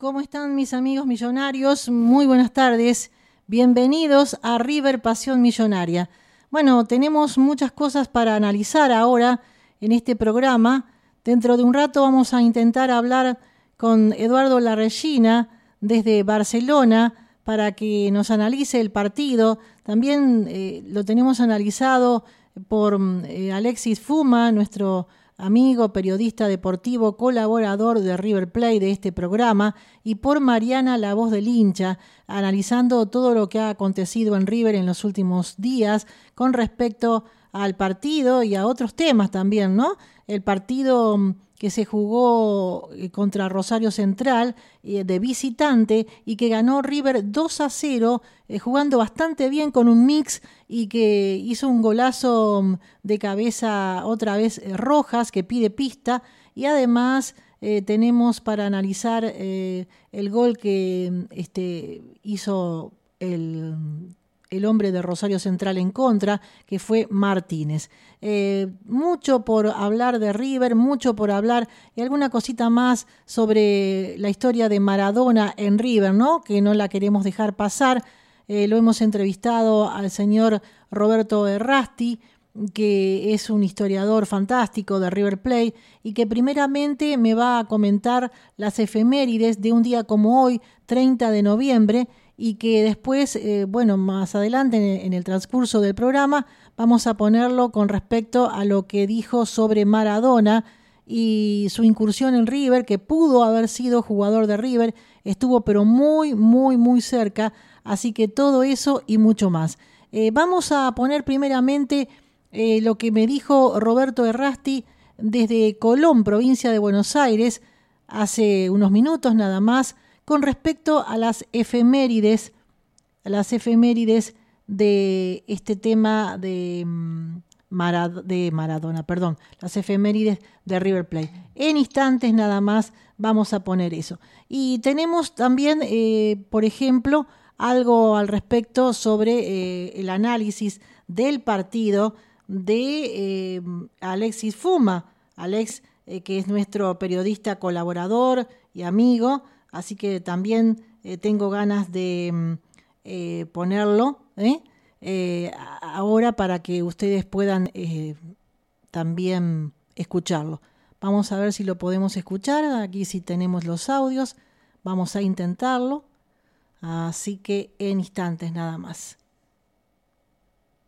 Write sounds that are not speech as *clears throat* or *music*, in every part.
¿Cómo están mis amigos millonarios? Muy buenas tardes. Bienvenidos a River Pasión Millonaria. Bueno, tenemos muchas cosas para analizar ahora en este programa. Dentro de un rato vamos a intentar hablar con Eduardo Larregina desde Barcelona para que nos analice el partido. También eh, lo tenemos analizado por eh, Alexis Fuma, nuestro amigo, periodista deportivo, colaborador de River Play de este programa, y por Mariana, la voz del hincha, analizando todo lo que ha acontecido en River en los últimos días con respecto al partido y a otros temas también, ¿no? El partido mm, que se jugó eh, contra Rosario Central eh, de visitante y que ganó River 2 a 0, eh, jugando bastante bien con un mix y que hizo un golazo mm, de cabeza otra vez Rojas que pide pista. Y además tenemos para analizar el gol que mm, este, hizo el el hombre de Rosario Central en contra, que fue Martínez. Eh, mucho por hablar de River, mucho por hablar y alguna cosita más sobre la historia de Maradona en River, ¿no? Que no la queremos dejar pasar. Eh, lo hemos entrevistado al señor Roberto Errasti, que es un historiador fantástico de River Plate y que primeramente me va a comentar las efemérides de un día como hoy, 30 de noviembre, y que después, eh, bueno, más adelante en el, transcurso del programa vamos a ponerlo con respecto a lo que dijo sobre Maradona y su incursión en River, que pudo haber sido jugador de River, estuvo pero muy, muy, muy cerca, así que todo eso y mucho más. Eh, vamos a poner primeramente eh, lo que me dijo Roberto Errasti desde Colón, provincia de Buenos Aires, hace unos minutos nada más, con respecto a las efemérides, las efemérides de este tema de, mm, de Maradona, perdón, las efemérides de River Plate. En instantes nada más vamos a poner eso. Y tenemos también, eh, por ejemplo, algo al respecto sobre eh, el análisis del partido de eh, Alexis Fuma, Alex, que es nuestro periodista colaborador y amigo, así que también eh, tengo ganas de mm, eh, ponerlo ¿eh? ahora para que ustedes puedan también escucharlo. Vamos a ver si lo podemos escuchar, aquí si tenemos los audios, vamos a intentarlo, así que en instantes nada más.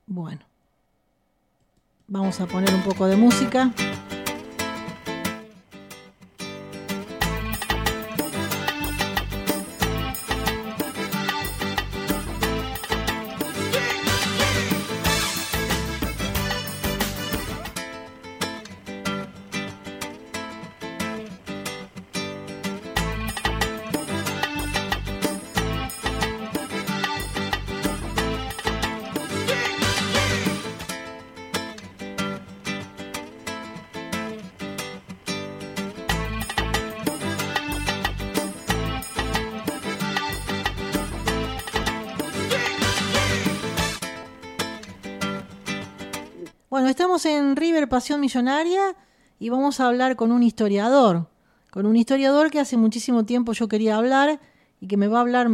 Bueno, vamos a poner un poco de música. Estamos en River Pasión Millonaria y vamos a hablar con un historiador, con un historiador que hace muchísimo tiempo yo quería hablar y que me va a hablar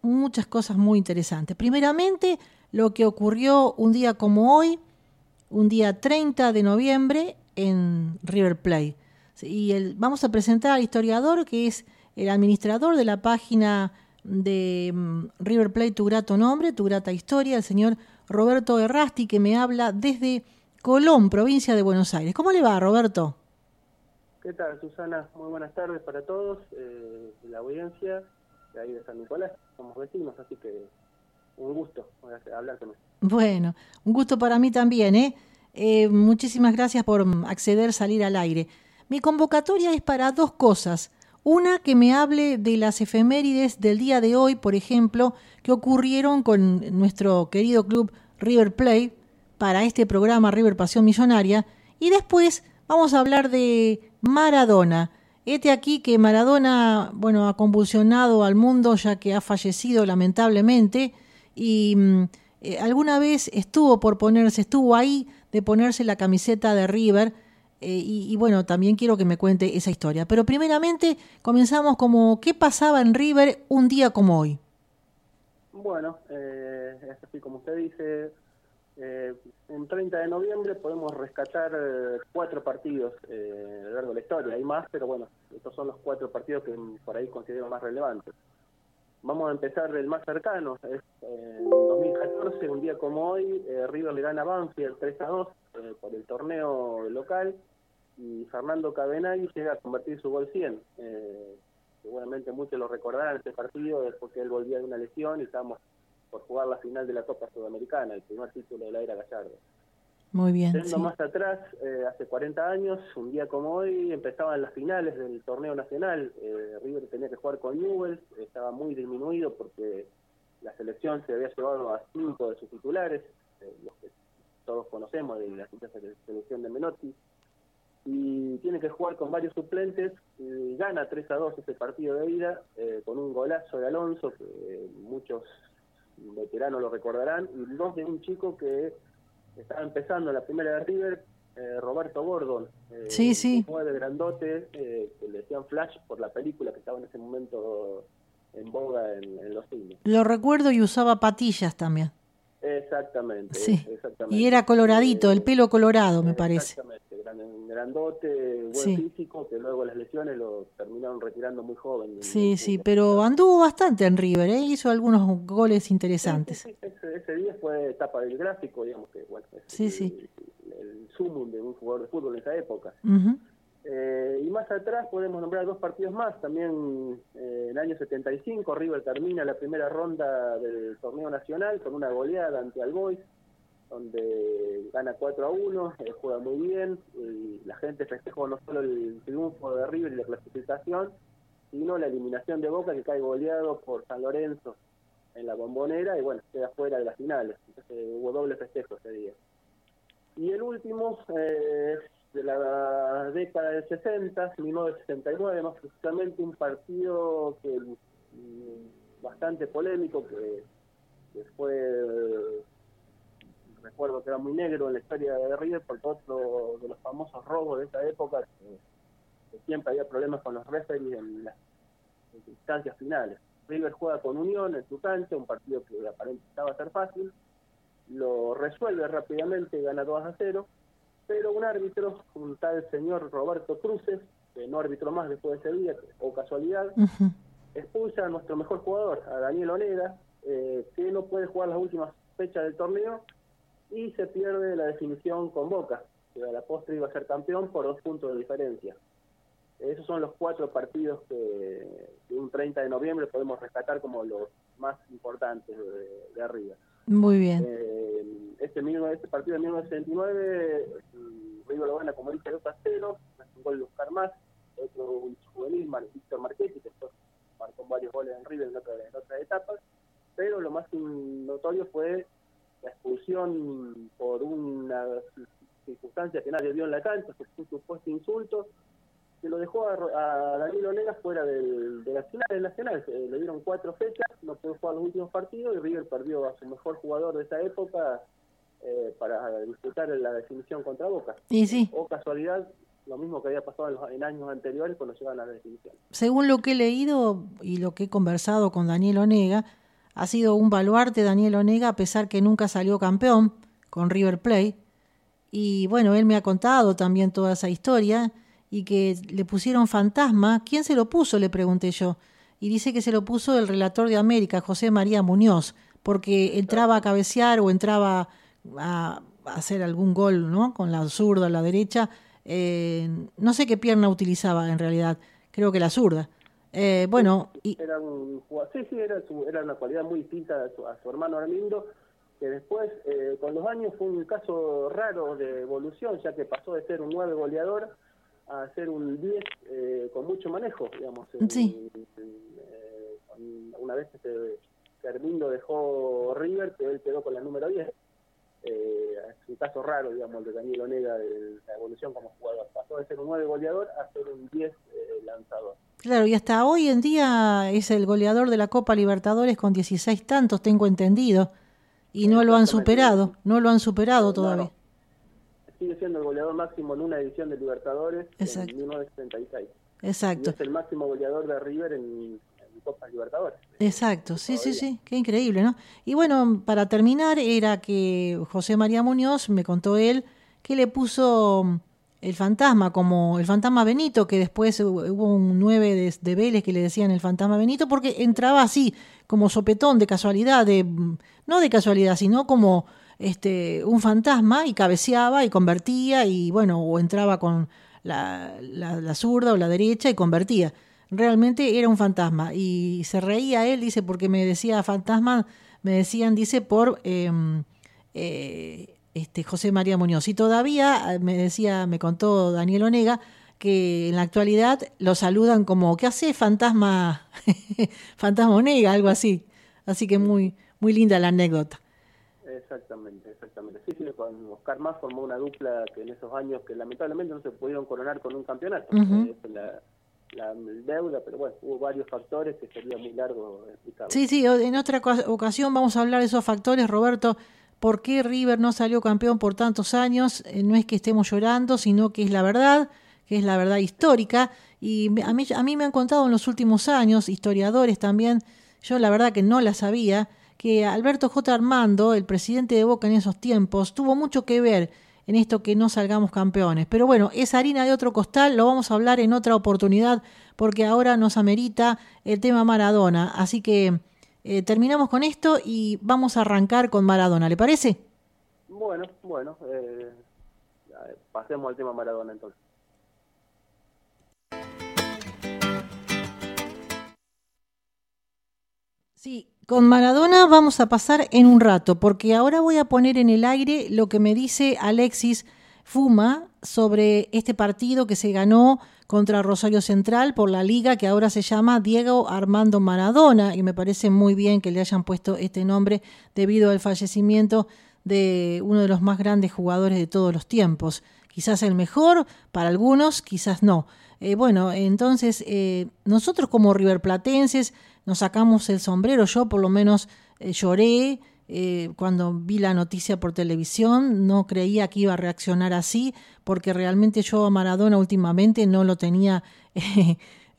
muchas cosas muy interesantes. Primeramente, lo que ocurrió un día como hoy, un día 30 de noviembre en River Plate. Y vamos a presentar al historiador que es el administrador de la página de River Plate Tu Grato Nombre, Tu Grata Historia, el señor Roberto Errasti, que me habla desde Colón, provincia de Buenos Aires. ¿Cómo le va, Roberto? ¿Qué tal, Susana? Muy buenas tardes para todos, eh, la audiencia de ahí de San Nicolás. Somos vecinos, así que un gusto hablar con usted. Bueno, un gusto para mí también, ¿eh? ¿eh? Muchísimas gracias por acceder, salir al aire. Mi convocatoria es para dos cosas. Una, que me hable de las efemérides del día de hoy, por ejemplo, que ocurrieron con nuestro querido club River Plate, para este programa River Pasión Millonaria. Y después vamos a hablar de Maradona. Este aquí que Maradona, bueno, ha convulsionado al mundo ya que ha fallecido lamentablemente y mm, eh, alguna vez estuvo por ponerse, estuvo ahí de ponerse la camiseta de River Eh, y, bueno, también quiero que me cuente esa historia. Pero primeramente comenzamos como, ¿qué pasaba en River un día como hoy? Bueno, eh, es así como usted dice, eh, en 30 de noviembre podemos rescatar eh, cuatro partidos eh, a lo largo de la historia. Hay más, pero bueno, estos son los cuatro partidos que por ahí considero más relevantes. Vamos a empezar del más cercano. Es, en 2014, un día como hoy, eh, River le gana a Banfield 3 a 2 por el torneo local y Fernando Cabenagui llega a convertir su gol 100. seguramente muchos lo recordarán ese partido, es porque él volvía de una lesión y estábamos por jugar la final de la Copa Sudamericana, el primer título de la era Gallardo. Muy bien. Yendo más atrás, eh, hace 40 años, un día como hoy, empezaban las finales del torneo nacional. Eh, River tenía que jugar con Newell's, estaba muy disminuido porque la selección se había llevado a cinco de sus titulares, eh, los que todos conocemos de la selección de Menotti, y tiene que jugar con varios suplentes. Y gana 3 a 2 ese partido de ida con un golazo de Alonso, que muchos veteranos lo recordarán, y dos de un chico que estaba empezando en la primera de River, eh, Roberto Gordon. Eh, sí, sí. de grandote, eh, que le decían Flash por la película que estaba en ese momento en boga en, los cines. Lo recuerdo y usaba patillas también. Exactamente, sí. Y era coloradito, el pelo colorado, me parece. Exactamente, grandote, buen físico, que luego las lesiones lo terminaron retirando muy joven. Sí, sí, pero anduvo bastante en River, ¿eh? hizo algunos goles interesantes. ese, día fue etapa del gráfico, digamos que, bueno, es el, el, sumum de un jugador de fútbol en esa época. Eh, y más atrás podemos nombrar dos partidos más. También eh, el año 75 River termina la primera ronda del torneo nacional con una goleada ante Albois, donde gana 4 a 1, eh, juega muy bien y la gente festejó no solo el triunfo de River y la clasificación, sino la eliminación de Boca que cae goleado por San Lorenzo en la bombonera y bueno, queda fuera de las finales. Entonces hubo doble festejo ese día. Y el último, eh, de la década del 60, 1969 más precisamente, un partido que mm, bastante polémico, que, fue, recuerdo que era muy negro en la historia de River, por otro de los famosos robos de esa época, que, siempre había problemas con los referees en las instancias finales. River juega con Unión en su cancha, un partido que aparentemente estaba a ser fácil, lo resuelve rápidamente, gana 2 a 0, pero un árbitro, un tal señor Roberto Cruces, que no arbitró más después de ese día, o casualidad, expulsa a nuestro mejor jugador, a Daniel Onega, eh, que no puede jugar las últimas fechas del torneo y se pierde la definición con Boca, que a la postre iba a ser campeón por dos puntos de diferencia. Esos son los cuatro partidos que de un 30 de noviembre podemos rescatar como los más importantes de arriba. Muy bien. Eh, este, este partido de 1969, River lo gana como dice 2 a 0, un gol de Oscar Más, otro juvenil, Víctor Marchetti, que marcó varios goles en River en, otra, en etapas, pero lo más notorio fue la expulsión por una circunstancia que nadie vio en la cancha, fue un supuesto insulto, que lo dejó a, a Danilo Negas fuera del, de la final del Nacional. le dieron cuatro fechas, no pudo jugar los últimos partidos y River perdió a su mejor jugador de esa época eh, para disputar la definición contra Boca. Y sí. O casualidad, lo mismo que había pasado en, años anteriores cuando llegaban a la definición. Según lo que he leído y lo que he conversado con Daniel Onega, ha sido un baluarte Daniel Onega a pesar que nunca salió campeón con River Plate. Y bueno, él me ha contado también toda esa historia y que le pusieron fantasma. ¿Quién se lo puso? Le pregunté yo. Y dice que se lo puso el relator de América, José María Muñoz, porque entraba a cabecear o entraba a hacer algún gol, ¿no? Con la zurda, a la derecha. Eh, no sé qué pierna utilizaba en realidad, creo que la zurda. Eh, bueno, y... era un, sí, sí, era, era una cualidad muy distinta a su, hermano Armindo, que después, eh, con los años, fue un caso raro de evolución, ya que pasó de ser un nueve goleador a hacer un 10 eh, con mucho manejo, digamos. Sí. Eh, una vez que, Armindo dejó River, que él quedó con la número 10. Eh, es un caso raro, digamos, de Daniel Onega, de la evolución como jugador. Pasó de ser un 9 goleador a ser un 10 lanzador. Claro, y hasta hoy en día es el goleador de la Copa Libertadores con 16 tantos, tengo entendido, y no lo han superado, no lo han superado todavía. Sigue siendo el goleador máximo en una edición de Libertadores Exacto. en 1976. Exacto. Y es el máximo goleador de River en, en Copa Libertadores. Exacto, sí, sí, sí, qué increíble, ¿no? Y bueno, para terminar, era que José María Muñoz, me contó él, que le puso el fantasma, como el fantasma Benito, que después hubo un 9 de, de, Vélez que le decían el fantasma Benito, porque entraba así, como sopetón de casualidad, de no de casualidad, sino como este un fantasma y cabeceaba y convertía y bueno, o entraba con la, la, zurda o la derecha y convertía. Realmente era un fantasma y se reía él, dice, porque me decía fantasma, me decían, dice, por... Eh, eh, este, José María Muñoz. Y todavía me decía, me contó Daniel Onega, que en la actualidad lo saludan como, ¿qué hace fantasma, *laughs* fantasma Onega? Algo así. Así que muy, muy linda la anécdota. Exactamente, exactamente. Sí, sí, con Oscar Más formó una dupla que en esos años que lamentablemente no se pudieron coronar con un campeonato. Uh -huh. es la, la deuda, pero bueno, hubo varios factores que sería muy largo explicar. Sí, sí, en otra ocasión vamos a hablar de esos factores, Roberto por qué River no salió campeón por tantos años. Eh, no es que estemos llorando, sino que es la verdad, que es la verdad histórica. Y a mí, a mí me han contado en los últimos años, historiadores también, yo la verdad que no la sabía, que Alberto J. Armando, el presidente de Boca en esos tiempos, tuvo mucho que ver en esto que no salgamos campeones. Pero bueno, es harina de otro costal, lo vamos a hablar en otra oportunidad, porque ahora nos amerita el tema Maradona. Así que eh, terminamos con esto y vamos a arrancar con Maradona, ¿le parece? Bueno, bueno, eh, pasemos al tema Maradona entonces. Sí, con Maradona vamos a pasar en un rato, porque ahora voy a poner en el aire lo que me dice Alexis Fuma sobre este partido que se ganó contra Rosario Central por la liga que ahora se llama Diego Armando Maradona y me parece muy bien que le hayan puesto este nombre debido al fallecimiento de uno de los más grandes jugadores de todos los tiempos. Quizás el mejor para algunos, quizás no. Eh, bueno, entonces eh, nosotros como riverplatenses nos sacamos el sombrero, yo por lo menos eh, lloré, eh, cuando vi la noticia por televisión, no creía que iba a reaccionar así, porque realmente yo a Maradona últimamente no lo tenía, *laughs* eh,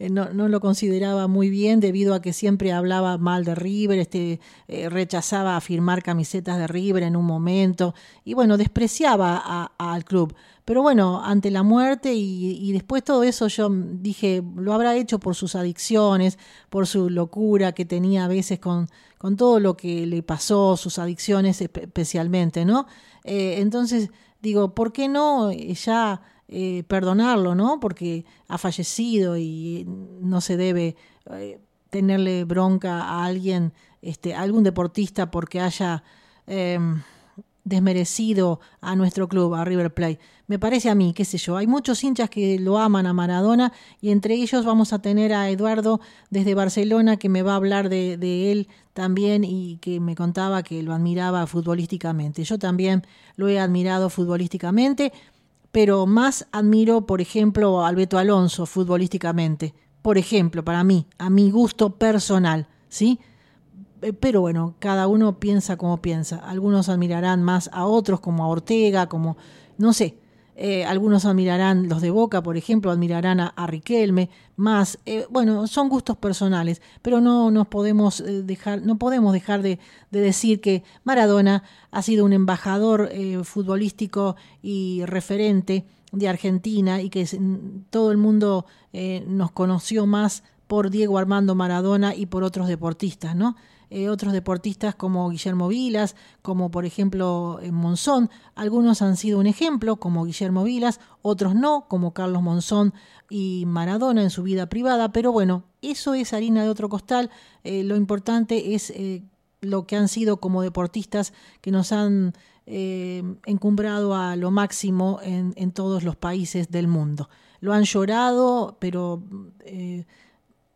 no, no, lo consideraba muy bien debido a que siempre hablaba mal de River, este, eh, rechazaba firmar camisetas de River en un momento y bueno, despreciaba al club. Pero bueno, ante la muerte y, y, después todo eso yo dije, lo habrá hecho por sus adicciones, por su locura que tenía a veces con, con todo lo que le pasó, sus adicciones especialmente, ¿no? Eh, entonces digo, ¿por qué no ya eh, perdonarlo, ¿no? Porque ha fallecido y no se debe eh, tenerle bronca a alguien, este, a algún deportista porque haya em, desmerecido a nuestro club, a River Plate. Me parece a mí, qué sé yo, hay muchos hinchas que lo aman a Maradona y entre ellos vamos a tener a Eduardo desde Barcelona que me va a hablar de, él también y que me contaba que lo admiraba futbolísticamente. Yo también lo he admirado futbolísticamente, pero más admiro, por ejemplo, a Alberto Alonso futbolísticamente. Por ejemplo, para mí, a mi gusto personal, ¿sí? Pero bueno, cada uno piensa como piensa. Algunos admirarán más a otros, como a Ortega, como, no sé, eh, algunos admirarán los de Boca, por ejemplo, admirarán a, Riquelme, más, eh, bueno, son gustos personales, pero no nos podemos eh, dejar, no podemos dejar de, de, decir que Maradona ha sido un embajador futbolístico y referente de Argentina y que todo el mundo nos conoció más por Diego Armando Maradona y por otros deportistas, ¿no? Eh, otros deportistas como Guillermo Vilas, como por ejemplo en Monzón. Algunos han sido un ejemplo, como Guillermo Vilas, otros no, como Carlos Monzón y Maradona en su vida privada, pero bueno, eso es harina de otro costal. Eh, lo importante es eh, lo que han sido como deportistas que nos han encumbrado a lo máximo en, todos los países del mundo. Lo han llorado, pero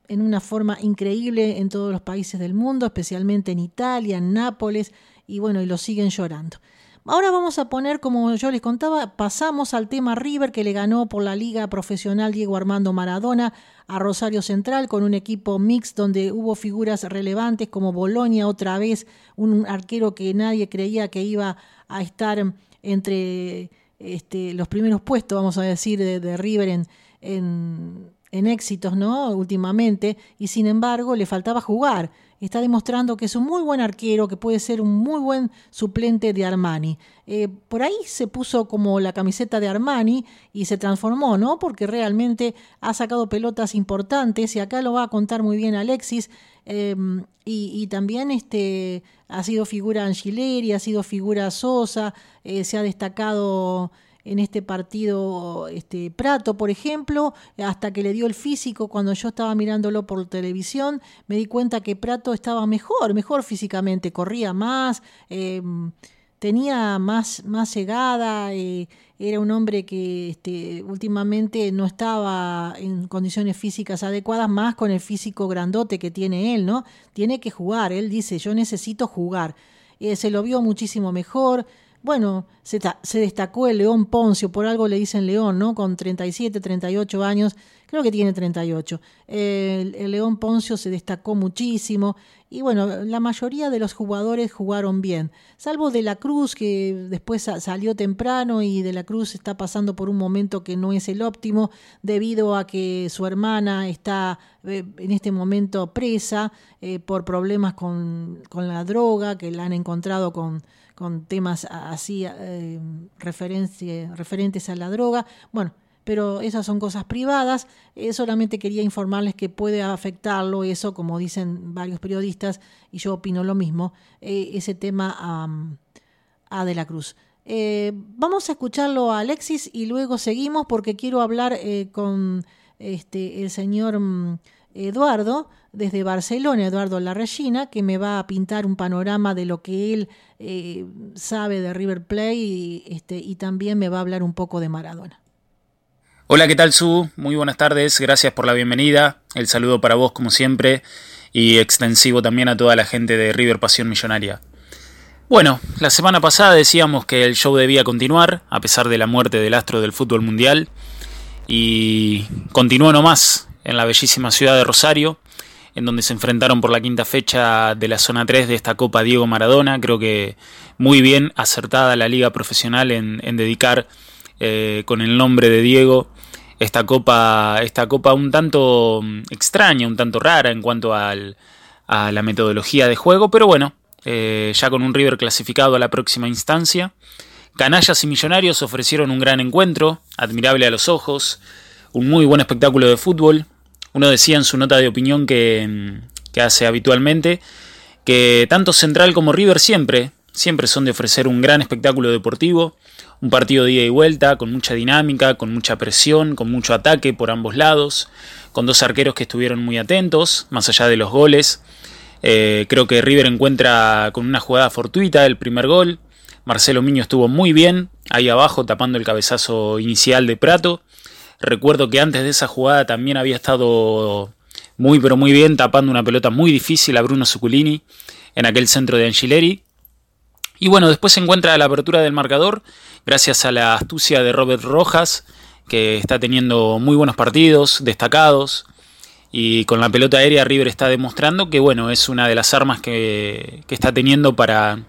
en una forma increíble en todos los países del mundo, especialmente en Italia, en Nápoles, y bueno, y lo siguen llorando. Ahora vamos a poner, como yo les contaba, pasamos al tema River que le ganó por la Liga Profesional Diego Armando Maradona a Rosario Central con un equipo mix donde hubo figuras relevantes como Bolonia otra vez, un arquero que nadie creía que iba a estar entre este, los primeros puestos, vamos a decir, de, River en, en, éxitos, ¿no? Últimamente, y sin embargo le faltaba jugar. Está demostrando que es un muy buen arquero, que puede ser un muy buen suplente de Armani. Eh, por ahí se puso como la camiseta de Armani y se transformó, ¿no? Porque realmente ha sacado pelotas importantes y acá lo va a contar muy bien Alexis. Em, y, también este, ha sido figura Angileri, ha sido figura Sosa, eh, se ha destacado en este partido este, Prato, por ejemplo, hasta que le dio el físico, cuando yo estaba mirándolo por televisión, me di cuenta que Prato estaba mejor, mejor físicamente, corría más, em, tenía más, más llegada, eh, era un hombre que este, últimamente no estaba en condiciones físicas adecuadas, más con el físico grandote que tiene él, ¿no? Tiene que jugar, él dice, yo necesito jugar. Eh, se lo vio muchísimo mejor, bueno, se, se, destacó el León Poncio, por algo le dicen León, ¿no? Con 37, 38 años, creo que tiene 38. El, el, León Poncio se destacó muchísimo y bueno, la mayoría de los jugadores jugaron bien, salvo De la Cruz, que después salió temprano y De la Cruz está pasando por un momento que no es el óptimo debido a que su hermana está eh, en este momento presa eh, por problemas con, con la droga, que la han encontrado con con temas así eh, referentes a la droga. Bueno, pero esas son cosas privadas. Eh, solamente quería informarles que puede afectarlo eso, como dicen varios periodistas, y yo opino lo mismo, eh, ese tema a, De la Cruz. vamos a escucharlo a Alexis y luego seguimos porque quiero hablar con este, el señor mm, Eduardo desde Barcelona, Eduardo Larregina, que me va a pintar un panorama de lo que él eh, sabe de River Plate este, y también me va a hablar un poco de Maradona. Hola, ¿qué tal Su? Muy buenas tardes, gracias por la bienvenida, el saludo para vos como siempre y extensivo también a toda la gente de River Pasión Millonaria. Bueno, la semana pasada decíamos que el show debía continuar, a pesar de la muerte del astro del fútbol mundial, y continuó nomás en la bellísima ciudad de Rosario, en donde se enfrentaron por la quinta fecha de la zona 3 de esta Copa Diego Maradona. Creo que muy bien acertada la liga profesional en, dedicar eh, con el nombre de Diego esta copa, esta copa un tanto mm, extraña, un tanto rara en cuanto a la metodología de juego, pero bueno, eh, ya con un River clasificado a la próxima instancia. Canallas y Millonarios ofrecieron un gran encuentro, admirable a los ojos, un muy buen espectáculo de fútbol, uno decía en su nota de opinión que, hace habitualmente que tanto Central como River siempre, siempre son de ofrecer un gran espectáculo deportivo, un partido de ida y vuelta, con mucha dinámica, con mucha presión, con mucho ataque por ambos lados, con dos arqueros que estuvieron muy atentos, más allá de los goles. Eh, creo que River encuentra con una jugada fortuita el primer gol. Marcelo Miño estuvo muy bien, ahí abajo tapando el cabezazo inicial de Prato. Recuerdo que antes de esa jugada también había estado muy pero muy bien tapando una pelota muy difícil a Bruno Zuculini en aquel centro de Angileri. Y bueno, después se encuentra la apertura del marcador gracias a la astucia de Robert Rojas, que está teniendo muy buenos partidos, destacados. Y con la pelota aérea River está demostrando que bueno, es una de las armas que, que está teniendo para,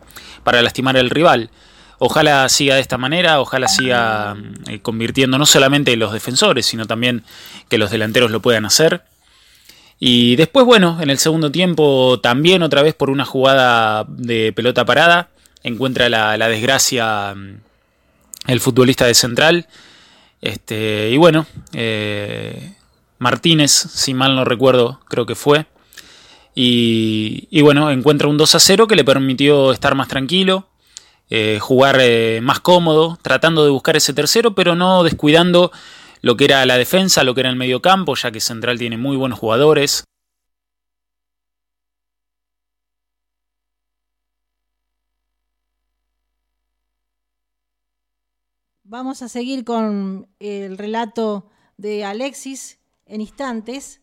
para lastimar al rival. Ojalá siga de esta manera, ojalá siga eh, convirtiendo no solamente los defensores, sino también que los delanteros lo puedan hacer. Y después, bueno, en el segundo tiempo también otra vez por una jugada de pelota parada, encuentra la, desgracia mm, el futbolista de Central. Este, y bueno, eh, Martínez, si mal no recuerdo, creo que fue. Y, y bueno, encuentra un 2 a 0 que le permitió estar más tranquilo eh, jugar eh, más cómodo, tratando de buscar ese tercero, pero no descuidando lo que era la defensa, lo que era el medio campo, ya que Central tiene muy buenos jugadores. Vamos a seguir con el relato de Alexis en instantes,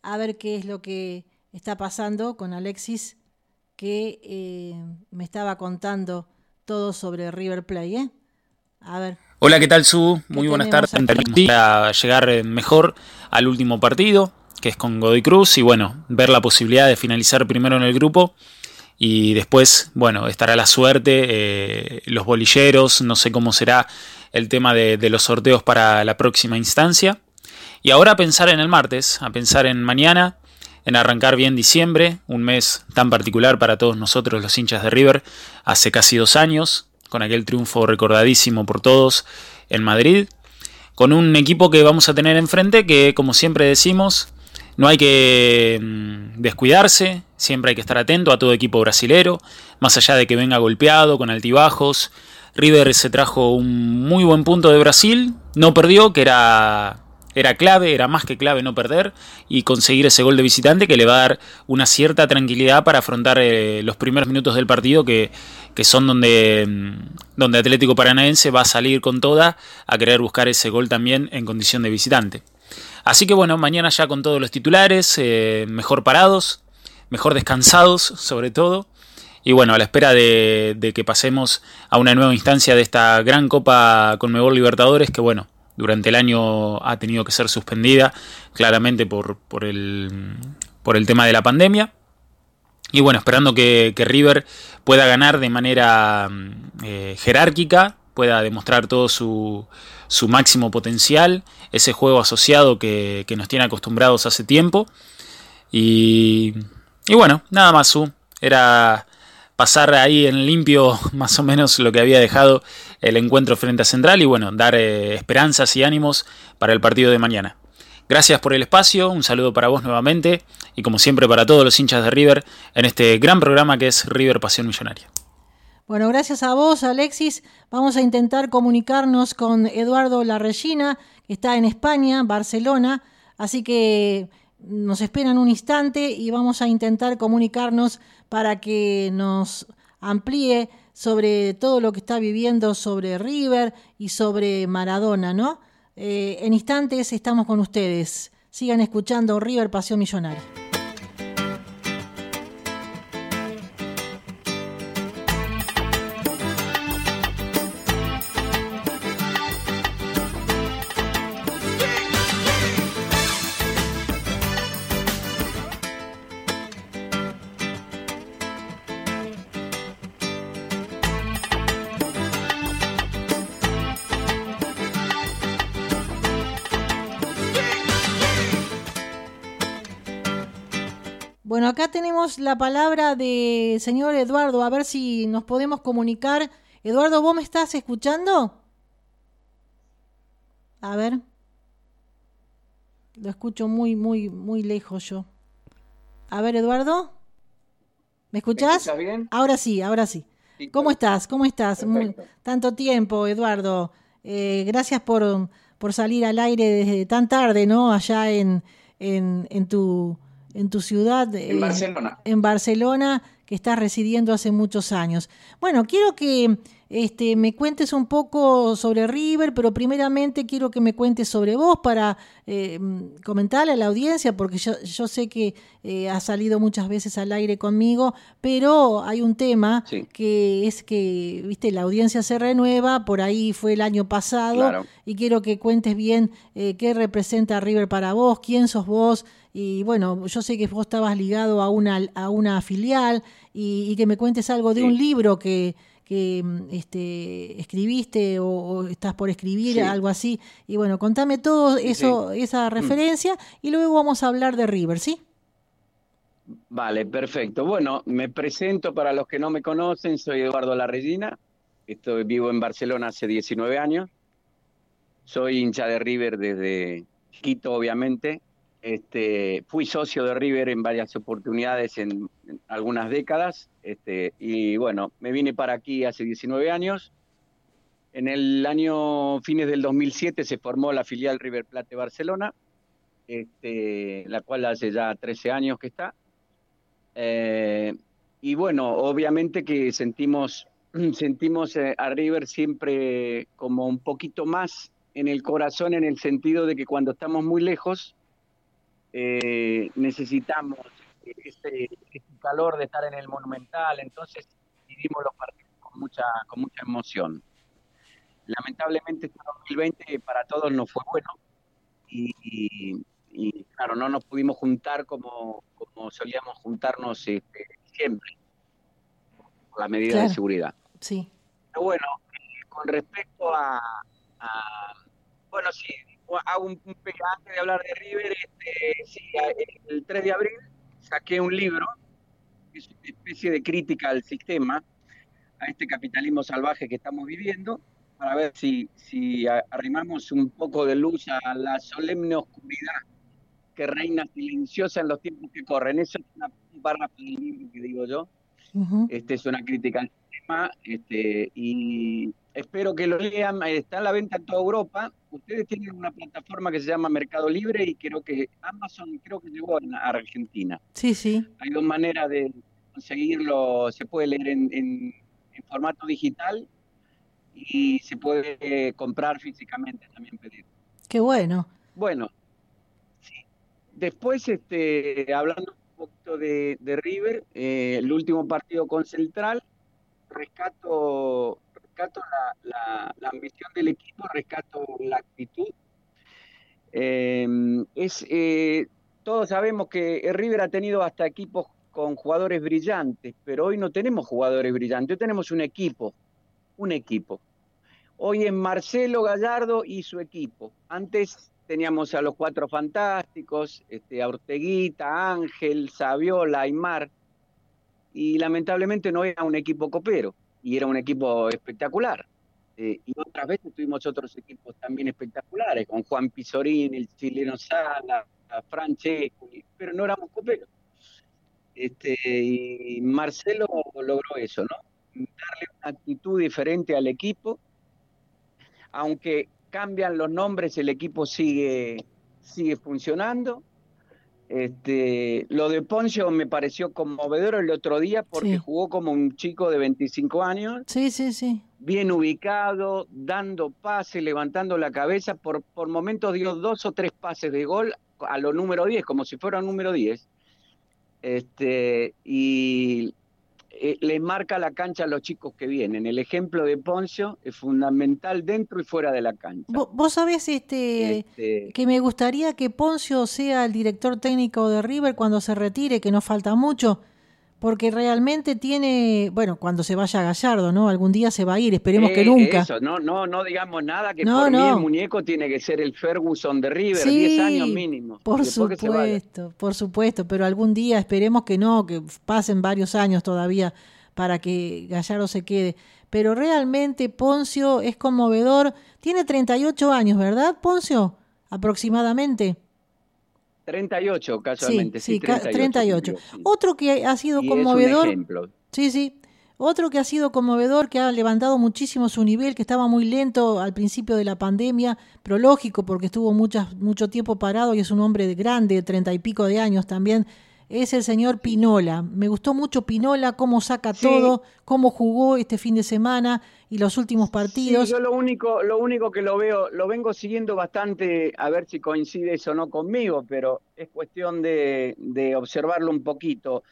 a ver qué es lo que está pasando con Alexis, que eh, me estaba contando todo sobre River Play, ¿eh? A ver. Hola, ¿qué tal, Su? Muy buenas tardes. Para llegar eh, mejor al último partido, que es con Godoy Cruz, y bueno, ver la posibilidad de finalizar primero en el grupo y después, bueno, estará la suerte, eh, los bolilleros, no sé cómo será el tema de, los sorteos para la próxima instancia. Y ahora a pensar en el martes, a pensar en mañana, en arrancar bien diciembre, un mes tan particular para todos nosotros los hinchas de River, hace casi dos años, con aquel triunfo recordadísimo por todos en Madrid, con un equipo que vamos a tener enfrente que, como siempre decimos, no hay que mm, descuidarse, siempre hay que estar atento a todo equipo brasilero, más allá de que venga golpeado, con altibajos. River se trajo un muy buen punto de Brasil, no perdió, que era, era clave, era más que clave no perder y conseguir ese gol de visitante que le va a dar una cierta tranquilidad para afrontar eh, los primeros minutos del partido que, que son donde, mm, donde Atlético Paranaense va a salir con toda a querer buscar ese gol también en condición de visitante. Así que bueno, mañana ya con todos los titulares, eh, mejor parados, mejor descansados sobre todo. Y bueno, a la espera de, que pasemos a una nueva instancia de esta gran Copa Conmebol Libertadores, que bueno, durante el año ha tenido que ser suspendida, claramente por, por, el, por el tema de la pandemia. Y bueno, esperando que, River pueda ganar de manera eh, jerárquica, pueda demostrar todo su, su máximo potencial, ese juego asociado que, nos tiene acostumbrados hace tiempo. Y, y bueno, nada más, Su. Era pasar ahí en limpio *laughs* más o menos lo que había dejado el encuentro frente a Central y bueno, dar eh, esperanzas y ánimos para el partido de mañana. Gracias por el espacio, un saludo para vos nuevamente y como siempre para todos los hinchas de River en este gran programa que es River Pasión Millonaria. Bueno, gracias a vos, Alexis. Vamos a intentar comunicarnos con Eduardo Larregina, que está en España, Barcelona. Así que nos esperan un instante y vamos a intentar comunicarnos para que nos amplíe sobre todo lo que está viviendo sobre River y sobre Maradona, ¿no? Eh, en instantes estamos con ustedes. Sigan escuchando River Pasión Millonaria. Tenemos la palabra del señor Eduardo, a ver si nos podemos comunicar. Eduardo, ¿vos me estás escuchando? A ver. Lo escucho muy, muy, muy lejos yo. A ver, Eduardo. ¿Me escuchás? bien? Ahora sí, ahora sí. ¿Cómo estás? ¿Cómo estás? tanto tiempo, Eduardo. Eh, gracias por, por, salir al aire desde tan tarde, ¿no? Allá en, en, en tu en tu ciudad. En Barcelona. En Barcelona, que estás residiendo hace muchos años. Bueno, quiero que este, me cuentes un poco sobre River, pero primeramente quiero que me cuentes sobre vos para eh, comentarle a la audiencia, porque yo, yo sé que eh, ha salido muchas veces al aire conmigo, pero hay un tema que es que, viste, la audiencia se renueva, por ahí fue el año pasado, y quiero que cuentes bien eh, qué representa River para vos, quién sos vos, y bueno, yo sé que vos estabas ligado a una, a una filial y, que me cuentes algo de un libro que, que este, escribiste o, estás por escribir, algo así. Y bueno, contame todo eso, esa mm. referencia y luego vamos a hablar de River, ¿sí? Vale, perfecto. Bueno, me presento para los que no me conocen, soy Eduardo Larregina, estoy vivo en Barcelona hace 19 años, soy hincha de River desde Quito, obviamente, este, fui socio de River en varias oportunidades en, algunas décadas este, y bueno, me vine para aquí hace 19 años. En el año fines del 2007 se formó la filial River Plate Barcelona, este, la cual hace ya 13 años que está. Eh, y bueno, obviamente que sentimos, *clears throat* sentimos eh, a River siempre como un poquito más en el corazón en el sentido de que cuando estamos muy lejos, eh, necesitamos ese, calor de estar en el Monumental, entonces vivimos los partidos con mucha, con mucha emoción. Lamentablemente este 2020 para todos no fue bueno y, claro, no nos pudimos juntar como, como solíamos juntarnos este, siempre. las medidas de seguridad. Sí. Pero bueno, con respecto a, bueno, sí, hago un, un, antes de hablar de River, este, sí, el 3 de abril saqué un libro, que es una especie de crítica al sistema, a este capitalismo salvaje que estamos viviendo, para ver si, si arrimamos un poco de luz a la solemne oscuridad que reina silenciosa en los tiempos que corren. Eso es una barra del libro que digo yo. Este es una crítica al este, y espero que lo lean. Está a la venta en toda Europa. Ustedes tienen una plataforma que se llama Mercado Libre y creo que Amazon creo que llegó a Argentina. Sí, sí. Hay dos maneras de conseguirlo. Se puede leer en formato digital y se puede comprar físicamente también pedir. Qué bueno. Bueno, sí. después este, hablando un poquito de, River, eh, el último partido con Central, rescato, rescato la, ambición del equipo, rescato la actitud. Eh, es, eh, todos sabemos que River ha tenido hasta equipos con jugadores brillantes, pero hoy no tenemos jugadores brillantes, hoy tenemos un equipo, un equipo. Hoy es Marcelo Gallardo y su equipo. Antes teníamos a los cuatro fantásticos, este, a Orteguita, Ángel, Saviola, Aymar, y lamentablemente no era un equipo copero, y era un equipo espectacular. Eh, y otras veces tuvimos otros equipos también espectaculares, con Juan Pizorín, el chileno Sala, Francesco, pero no éramos coperos. Este, y Marcelo logró eso, ¿no? Darle una actitud diferente al equipo. Aunque cambian los nombres, el equipo sigue, sigue funcionando. Este, lo de Poncio me pareció conmovedor el otro día porque jugó como un chico de 25 años. Sí, sí, sí. Bien ubicado, dando pases, levantando la cabeza. Por, por momentos dio dos o tres pases de gol a lo número 10, como si fuera número 10 este, y eh, le marca la cancha a los chicos que vienen. El ejemplo de Poncio es fundamental dentro y fuera de la cancha. Vos, sabés este, este, que me gustaría que Poncio sea el director técnico de River cuando se retire, que no falta mucho porque realmente tiene, bueno, cuando se vaya a Gallardo, ¿no? Algún día se va a ir, esperemos que eh, nunca. Eso, no, no, no digamos nada, que por mí el muñeco tiene que ser el Ferguson de River, 10 años mínimo. Por supuesto, por supuesto, pero algún día esperemos que no, que pasen varios años todavía para que Gallardo se quede. Pero realmente Poncio es conmovedor, tiene 38 años, ¿verdad, Poncio? Aproximadamente. 38 casualmente, sí, sí, 38. Otro que ha sido conmovedor. Sí, sí. Otro que ha sido conmovedor, que ha levantado muchísimo su nivel, que estaba muy lento al principio de la pandemia, pero lógico porque estuvo mucho tiempo parado y es un hombre de grande, de treinta y pico de años también, es el señor Pinola. Me gustó mucho Pinola, cómo saca todo, cómo jugó este fin de semana y los últimos partidos. yo lo único, lo único que lo veo, lo vengo siguiendo bastante, a ver si coincide eso o no conmigo, pero es cuestión de, de observarlo un poquito.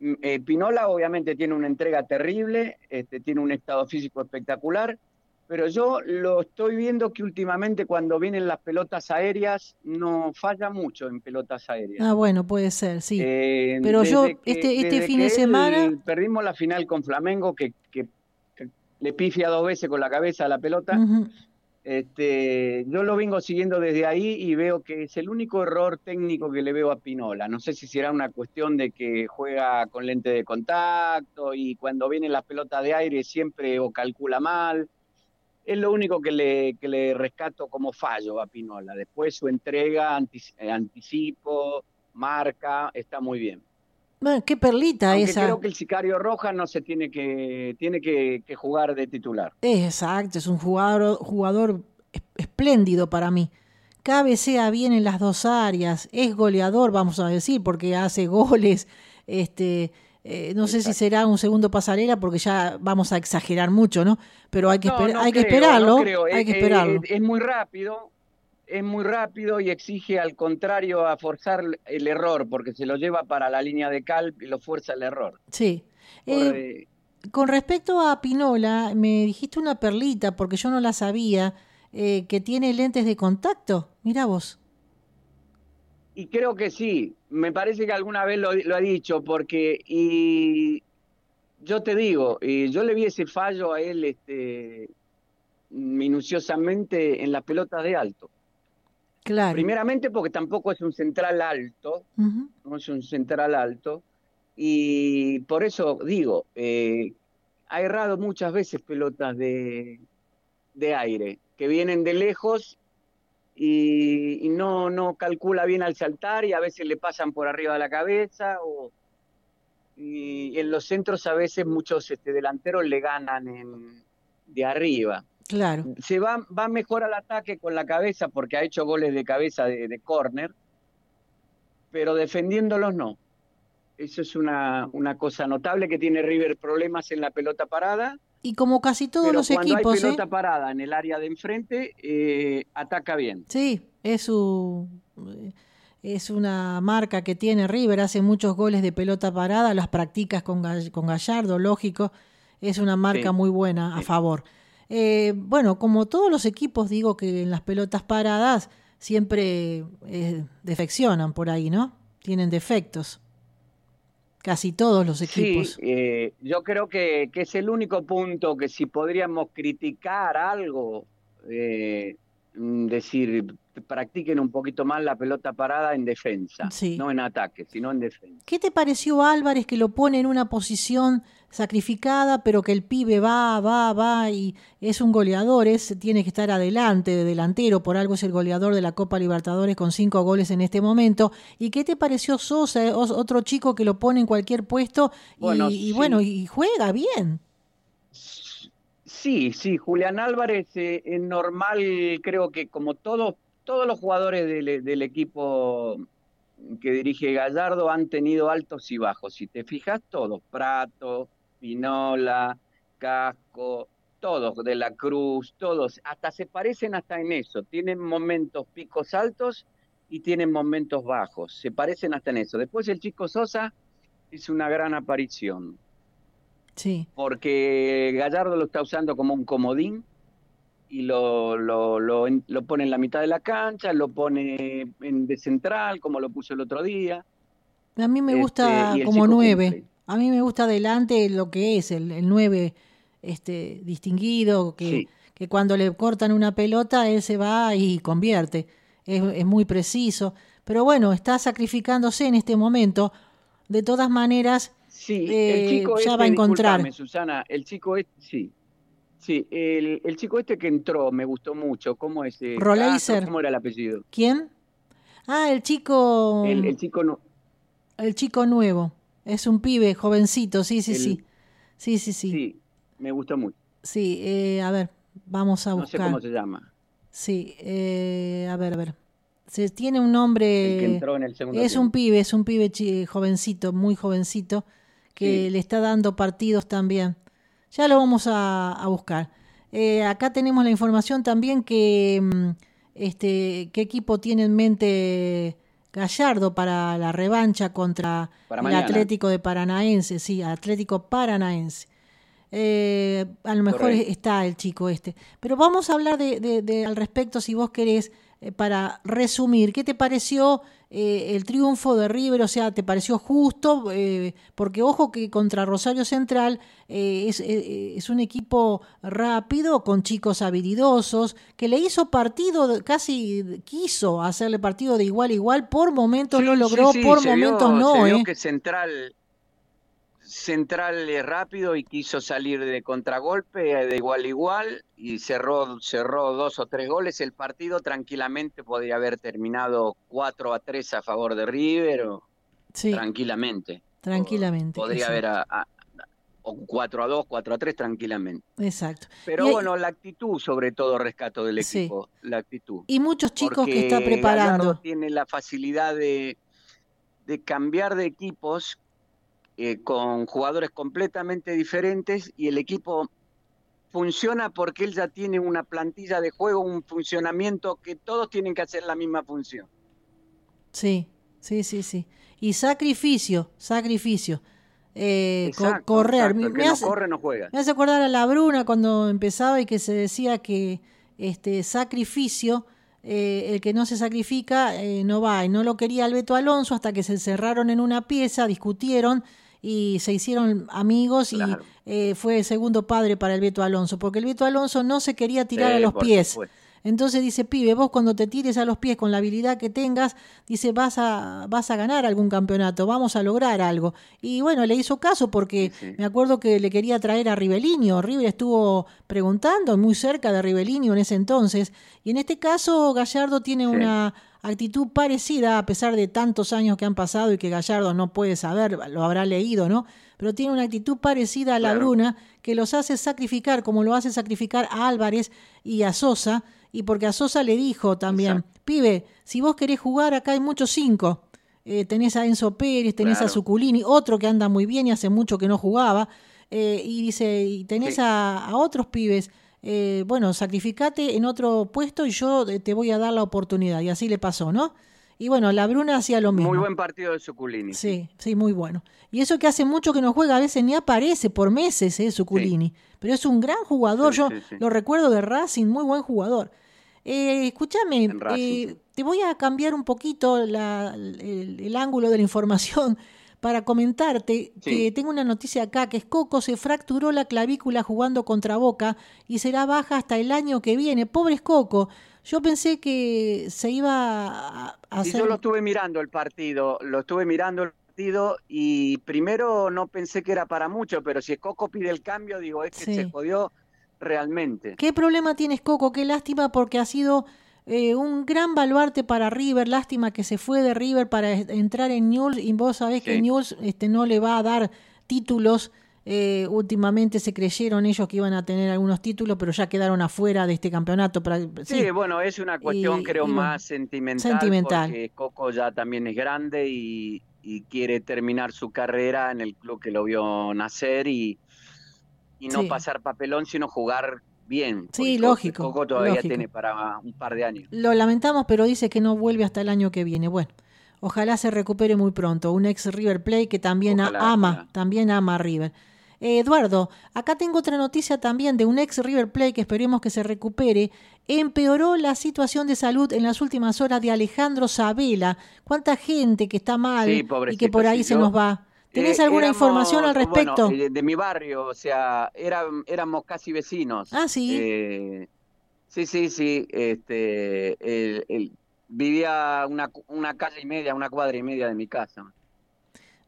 Mm, eh, Pinola obviamente tiene una entrega terrible, este, tiene un estado físico espectacular, pero yo lo estoy viendo que últimamente cuando vienen las pelotas aéreas no falla mucho en pelotas aéreas. Ah, bueno, puede ser, sí. Eh, pero yo este, este fin de semana... Perdimos la final con Flamengo, que, que, le pifia dos veces con la cabeza a la pelota. este, yo lo vengo siguiendo desde ahí y veo que es el único error técnico que le veo a Pinola. No sé si será una cuestión de que juega con lente de contacto y cuando vienen las pelotas de aire siempre o calcula mal es lo único que le, que le rescato como fallo a Pinola. Después su entrega, eh, anticipo, marca, está muy bien. Qué perlita Aunque esa. Creo que el sicario Roja no se tiene que tiene que, jugar de titular. Exacto, es un jugador jugador espléndido para mí. Cabecea bien en las dos áreas, es goleador, vamos a decir, porque hace goles, este, eh, no sé si será un segundo pasarela porque ya vamos a exagerar mucho, ¿no? Pero hay que, hay que esperarlo. Hay que esperarlo. Es, muy rápido, es muy rápido y exige al contrario a forzar el error porque se lo lleva para la línea de cal y lo fuerza el error. Sí. Eh, con respecto a Pinola, me dijiste una perlita porque yo no la sabía, eh, que tiene lentes de contacto. Mira vos. Y creo que sí, me parece que alguna vez lo, ha dicho, porque y yo te digo, eh, yo le vi ese fallo a él este, minuciosamente en las pelotas de alto. Claro. Primeramente porque tampoco es un central alto, no es un central alto, y por eso digo, eh, ha errado muchas veces pelotas de, de aire, que vienen de lejos y, no, no calcula bien al saltar y a veces le pasan por arriba de la cabeza o, y en los centros a veces muchos este, delanteros le ganan en, de arriba. Claro. Se va, va mejor al ataque con la cabeza porque ha hecho goles de cabeza de, de córner, pero defendiéndolos no. Eso es una, una cosa notable que tiene River problemas en la pelota parada y como casi todos los cuando equipos. Hay pelota parada en el área de enfrente, eh, ataca bien. Sí, es su. Es una marca que tiene River, hace muchos goles de pelota parada, las practicas con, con Gallardo, lógico, es una marca muy buena a favor. Eh, bueno, como todos los equipos, digo que en las pelotas paradas siempre eh, defeccionan por ahí, ¿no? Tienen defectos casi todos los equipos. Sí, eh, yo creo que, que, es el único punto que si podríamos criticar algo, eh, mm, decir, practiquen un poquito más la pelota parada en defensa, no en ataque, sino en defensa. ¿Qué te pareció Álvarez que lo pone en una posición sacrificada, pero que el pibe va, va, va y es un goleador, es, tiene que estar adelante de delantero, por algo es el goleador de la Copa Libertadores con cinco goles en este momento. ¿Y qué te pareció Sosa, otro chico que lo pone en cualquier puesto y bueno, y, juega bien? Sí, sí, Julián Álvarez eh, es normal, creo que como todos todos los jugadores del, del equipo que dirige Gallardo han tenido altos y bajos. Si te fijas, todos, Prato, Pinola, Casco, todos, de la Cruz, todos, hasta se parecen hasta en eso, tienen momentos picos altos y tienen momentos bajos, se parecen hasta en eso. Después el chico Sosa es una gran aparición. Sí. Porque Gallardo lo está usando como un comodín y lo, lo, lo, lo pone en la mitad de la cancha, lo pone en de central, como lo puso el otro día. A mí me gusta este, como nueve. A mí me gusta adelante lo que es el, el 9 este, distinguido, que, que cuando le cortan una pelota él se va y convierte. Es, es, muy preciso. Pero bueno, está sacrificándose en este momento. De todas maneras, sí, eh, ya este, va a encontrar. Susana, el chico este, sí. Sí, el, el, chico este que entró me gustó mucho. ¿Cómo es? Eh? Roleiser. ¿Cómo era el apellido? ¿Quién? Ah, el chico. El, el chico no. El chico nuevo. Es un pibe jovencito, sí, sí, sí. Sí, sí, sí. Sí, me gustó mucho. Sí, eh, a ver, vamos a buscar. No sé cómo se llama. Sí, eh, a ver, a ver. Se tiene un nombre. El que entró en el segundo es un pibe, es un pibe jovencito, muy jovencito, que sí. le está dando partidos también. Ya lo vamos a, a buscar. Eh, acá tenemos la información también que mm, este qué equipo tiene en mente Gallardo para la revancha contra para el mañana. Atlético de Paranaense, sí, Atlético Paranaense. Eh, a lo mejor Correcto. está el chico este. Pero vamos a hablar de, de, de al respecto, si vos querés, para resumir, ¿qué te pareció eh, el triunfo de River? O sea, ¿te pareció justo? Eh, porque ojo que contra Rosario Central eh, es, es, un equipo rápido, con chicos habilidosos, que le hizo partido, casi quiso hacerle partido de igual a igual, por momentos sí, lo logró, sí, sí, por momentos vio, no. Se vio ¿eh? que Central Central es rápido y quiso salir de contragolpe de igual a igual y cerró, cerró dos o tres goles. El partido tranquilamente podría haber terminado 4 a 3 a favor de River o sí, tranquilamente. Tranquilamente. Podría exacto. haber a, a, o 4 a 2, 4 a 3 tranquilamente. Exacto. Pero y, bueno, la actitud sobre todo rescato del Sí. equipo, la actitud. y muchos chicos Porque que está preparando. Gallardo tiene la facilidad de, de cambiar de equipos eh, con jugadores completamente diferentes y el equipo funciona porque él ya tiene una plantilla de juego, un funcionamiento que todos tienen que hacer la misma función. Sí, sí, sí, sí. Y sacrificio, sacrificio. Eh, co- correr. exacto. Me no hace- corre no juega. Me hace acordar a la Bruna cuando empezaba y que se decía que este sacrificio, eh, el que no se sacrifica eh, no va. Y no lo quería el Beto Alonso hasta que se cerraron en una pieza, discutieron y se hicieron amigos y eh, fue segundo padre para el Beto Alonso, porque el Beto Alonso no se quería tirar a los pies. Entonces dice, pibe, vos cuando te tires a los pies con la habilidad que tengas, dice, vas a, vas a ganar algún campeonato, vamos a lograr algo. Y bueno, le hizo caso porque me acuerdo que le quería traer a Rivelinho. River estuvo preguntando muy cerca de Rivelinho en ese entonces. Y en este caso, Gallardo tiene una actitud parecida, a pesar de tantos años que han pasado y que Gallardo no puede saber, lo habrá leído, ¿no? Pero tiene una actitud parecida a la Bruna que los hace sacrificar, como lo hace sacrificar a Álvarez y a Sosa, y porque a Sosa le dijo también, pibe, si vos querés jugar, acá hay muchos cinco. Eh, tenés a Enzo Pérez, tenés a Zuculini, otro que anda muy bien y hace mucho que no jugaba. Eh, y dice, y tenés a, otros pibes. Eh, bueno, sacrificate en otro puesto y yo te voy a dar la oportunidad. Y así le pasó, ¿no? Y bueno, la Bruna hacía lo mismo. Muy buen partido de Zuculini. Sí, sí, muy bueno. Y eso que hace mucho que no juega, a veces ni aparece por meses, ¿eh? Zuculini. Pero es un gran jugador, yo lo recuerdo de Racing, muy buen jugador. Eh, escúchame, eh, te voy a cambiar un poquito el, ángulo de la información para comentarte que tengo una noticia acá, que es Coco se fracturó la clavícula jugando contra Boca y será baja hasta el año que viene. Pobre Coco, yo pensé que se iba a hacer... yo lo estuve mirando el partido, lo estuve mirando el partido y primero no pensé que era para mucho, pero si Coco pide el cambio, digo, es que se jodió realmente. ¿Qué problema tienes, Coco? Qué lástima porque ha sido eh, un gran baluarte para River. Lástima que se fue de River para entrar en News y vos sabés que News este, no le va a dar títulos. Eh, últimamente se creyeron ellos que iban a tener algunos títulos, pero ya quedaron afuera de este campeonato. sí, bueno, es una cuestión creo más sentimental, sentimental, porque Coco ya también es grande y, y quiere terminar su carrera en el club que lo vio nacer y, y no pasar papelón, sino jugar bien. Sí, lógico. Coco todavía tiene para un par de años. Lo lamentamos, pero dice que no vuelve hasta el año que viene. Bueno, ojalá se recupere muy pronto. Un ex River Play que también ama, también ama a River. Eh, Eduardo, acá tengo otra noticia también de un ex River Play que esperemos que se recupere. Empeoró la situación de salud en las últimas horas de Alejandro Sabela. ¿Cuánta gente que está mal y que por ahí se nos va? ¿Tienes eh, alguna información al respecto? Eh, de, mi barrio, o sea, era, éramos casi vecinos. Ah, sí. Eh, sí, sí, sí. Este, vivía una, una calle y media, una cuadra y media de mi casa.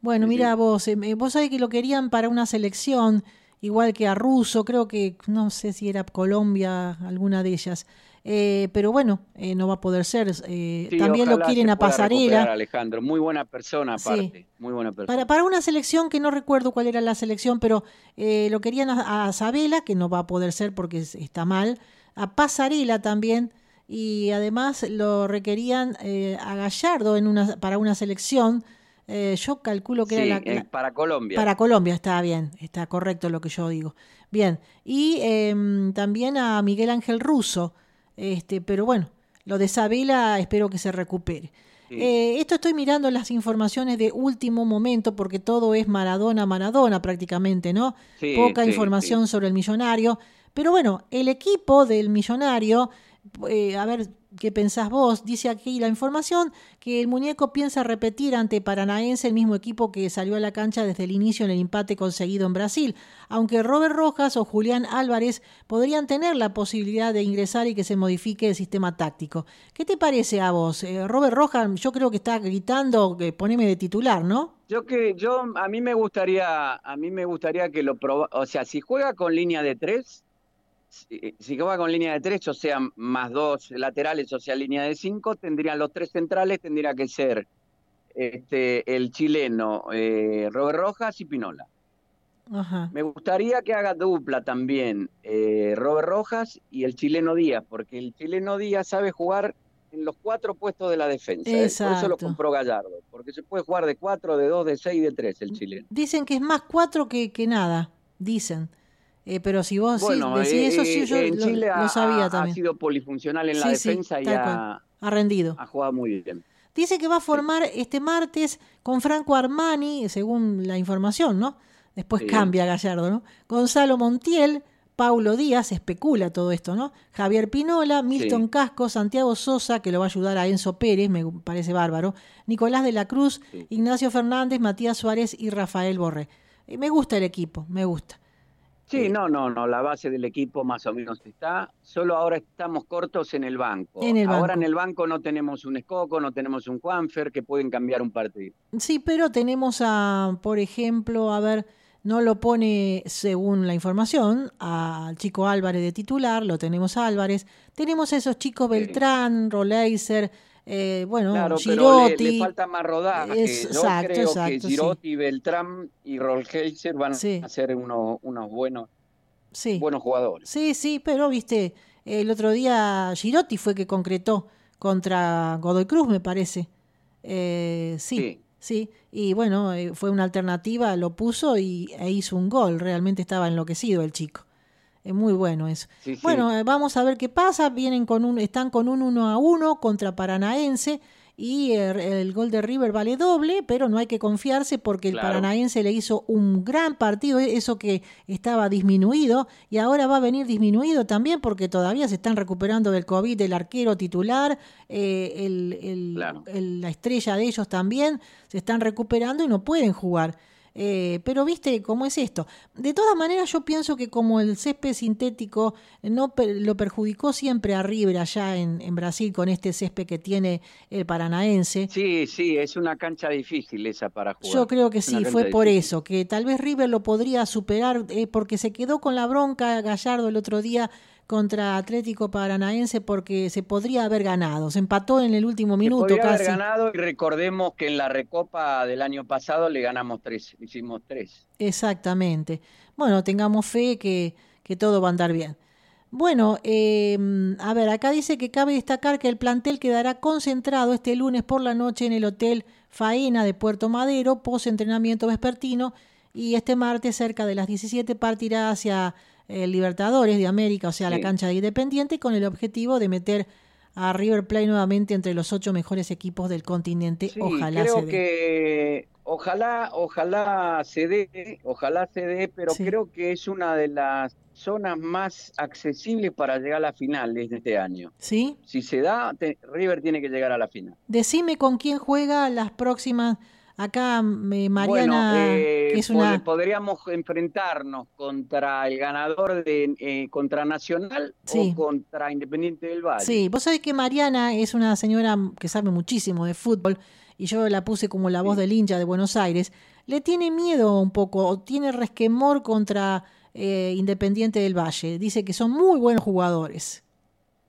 Bueno, mira vos, vos sabés que lo querían para una selección, igual que a Russo, creo que, no sé si era Colombia, alguna de ellas. Eh, pero bueno, eh, no va a poder ser. Eh, también lo quieren a Pasarela. Alejandro, muy buena persona aparte, muy buena persona. Para, para una selección que no recuerdo cuál era la selección, pero lo querían a, Sabela, que no va a poder ser porque está mal, a Pasarela también, y además lo requerían a Gallardo en una, para una selección. yo calculo que era la, para Colombia. Para Colombia, está bien, está correcto lo que yo digo. Bien, y em, también a Miguel Ángel Russo, este, pero bueno, lo de Sabela espero que se recupere. Eh, esto estoy mirando las informaciones de último momento porque todo es Maradona, Maradona prácticamente, ¿no? Poca información sobre el millonario. Pero bueno, el equipo del millonario, eh, a ver, ¿Qué pensás vos? Dice aquí la información que el muñeco piensa repetir ante Paranaense el mismo equipo que salió a la cancha desde el inicio en el empate conseguido en Brasil, aunque Robert Rojas o Julián Álvarez podrían tener la posibilidad de ingresar y que se modifique el sistema táctico. ¿Qué te parece a vos? Eh, Robert Rojas, yo creo que está gritando que poneme de titular, ¿no? Yo que yo a mí me gustaría a mí me gustaría que lo proba, o sea, si juega con línea de tres si, juega con línea de tres, o sea, más dos laterales, o sea, línea de cinco, tendrían los tres centrales, tendría que ser este, el chileno eh, Robert Rojas y Pinola. Me gustaría que haga dupla también eh, Robert Rojas y el chileno Díaz, porque el chileno Díaz sabe jugar en los cuatro puestos de la defensa. ¿eh? Por eso lo compró Gallardo, porque se puede jugar de cuatro, de dos, de seis, de tres el chileno. Dicen que es más cuatro que, que nada, dicen. Eh, pero si vos decís eso, sí, yo en Chile lo, sabía también. Ha sido polifuncional en la defensa y ha, rendido. Ha jugado muy bien. Dice que va a formar este martes con Franco Armani, según la información, ¿no? Después cambia Gallardo, ¿no? Gonzalo Montiel, Paulo Díaz, especula todo esto, ¿no? Javier Pinola, Milton Casco, Santiago Sosa, que lo va a ayudar a Enzo Pérez, me parece bárbaro, Nicolás de la Cruz, Ignacio Fernández, Matías Suárez y Rafael Borré. Eh, me gusta el equipo, me gusta. Sí, eh, no, no, no, la base del equipo más o menos está, solo ahora estamos cortos en el banco. ahora en el banco no tenemos un Escoco, no tenemos un Juanfer que pueden cambiar un partido. Sí, pero tenemos a, por ejemplo, a ver, no lo pone, según la información, al chico Álvarez de titular, lo tenemos a Álvarez. Tenemos a esos chicos Beltrán, Roleiser, eh, bueno, Girotti. le, falta más rodaje. Yo creo que Girotti, Beltrán y Roleiser van a ser unos, unos buenos, buenos jugadores. Sí, sí, pero viste, el otro día Girotti fue que concretó contra Godoy Cruz, me parece. Eh, sí. Sí, y bueno, eh, fue una alternativa, lo puso y, e hizo un gol. Realmente estaba enloquecido el chico. Es muy bueno eso. bueno, eh, vamos a ver qué pasa. Vienen con un, están con un 1 a 1 contra Paranaense y el, gol de River vale doble, pero no hay que confiarse porque el Paranaense le hizo un gran partido, eso que estaba disminuido y ahora va a venir disminuido también porque todavía se están recuperando del COVID el arquero titular, eh, el, la estrella de ellos también se están recuperando y no pueden jugar. Eh, pero viste cómo es esto. De todas maneras, yo pienso que como el césped sintético no lo perjudicó siempre a River allá en, Brasil con este césped que tiene el paranaense. Sí, sí, es una cancha difícil esa para jugar. Yo creo que sí, fue por eso, que tal vez River lo podría superar eh, porque se quedó con la bronca Gallardo el otro día contra Atlético Paranaense porque se podría haber ganado. Se empató en el último minuto se podría Haber ganado y recordemos que en la recopa del año pasado le ganamos tres, hicimos tres. Exactamente. Bueno, tengamos fe que, que todo va a andar bien. Bueno, em, a ver, acá dice que cabe destacar que el plantel quedará concentrado este lunes por la noche en el Hotel Faena de Puerto Madero, post entrenamiento vespertino, y este martes cerca de las 17 partirá hacia el Libertadores de América, o sea, la cancha de Independiente, con el objetivo de meter a River Plate nuevamente entre los ocho mejores equipos del continente. ojalá creo se dé. que ojalá, ojalá se dé, ojalá se dé, pero creo que es una de las zonas más accesibles para llegar a la final de este año. ¿Sí? Si se da, River tiene que llegar a la final. Decime con quién juega las próximas Acá Mariana, eh, es una... Podríamos enfrentarnos contra el ganador de eh, contra Nacional o contra Independiente del Valle. Sí, vos sabés que Mariana es una señora que sabe muchísimo de fútbol y yo la puse como la voz del hincha de Buenos Aires. Le tiene miedo un poco, o tiene resquemor contra eh, Independiente del Valle. Dice que son muy buenos jugadores.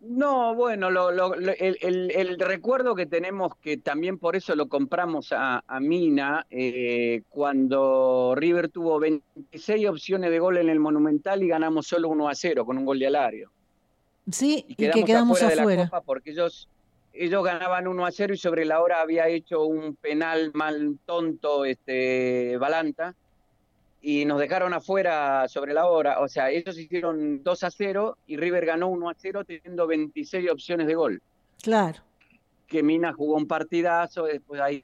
No, bueno, lo, lo, el, el, recuerdo que tenemos, que también por eso lo compramos a, Mina, eh, cuando River tuvo 26 opciones de gol en el Monumental y ganamos solo 1 a 0 con un gol de Alario. Sí, y, que quedamos afuera. porque ellos, ellos ganaban 1 a 0 y sobre la hora había hecho un penal mal tonto este Balanta y nos dejaron afuera sobre la hora. O sea, ellos hicieron 2 a 0 y River ganó 1 a 0 teniendo 26 opciones de gol. Claro. Que Mina jugó un partidazo, después ahí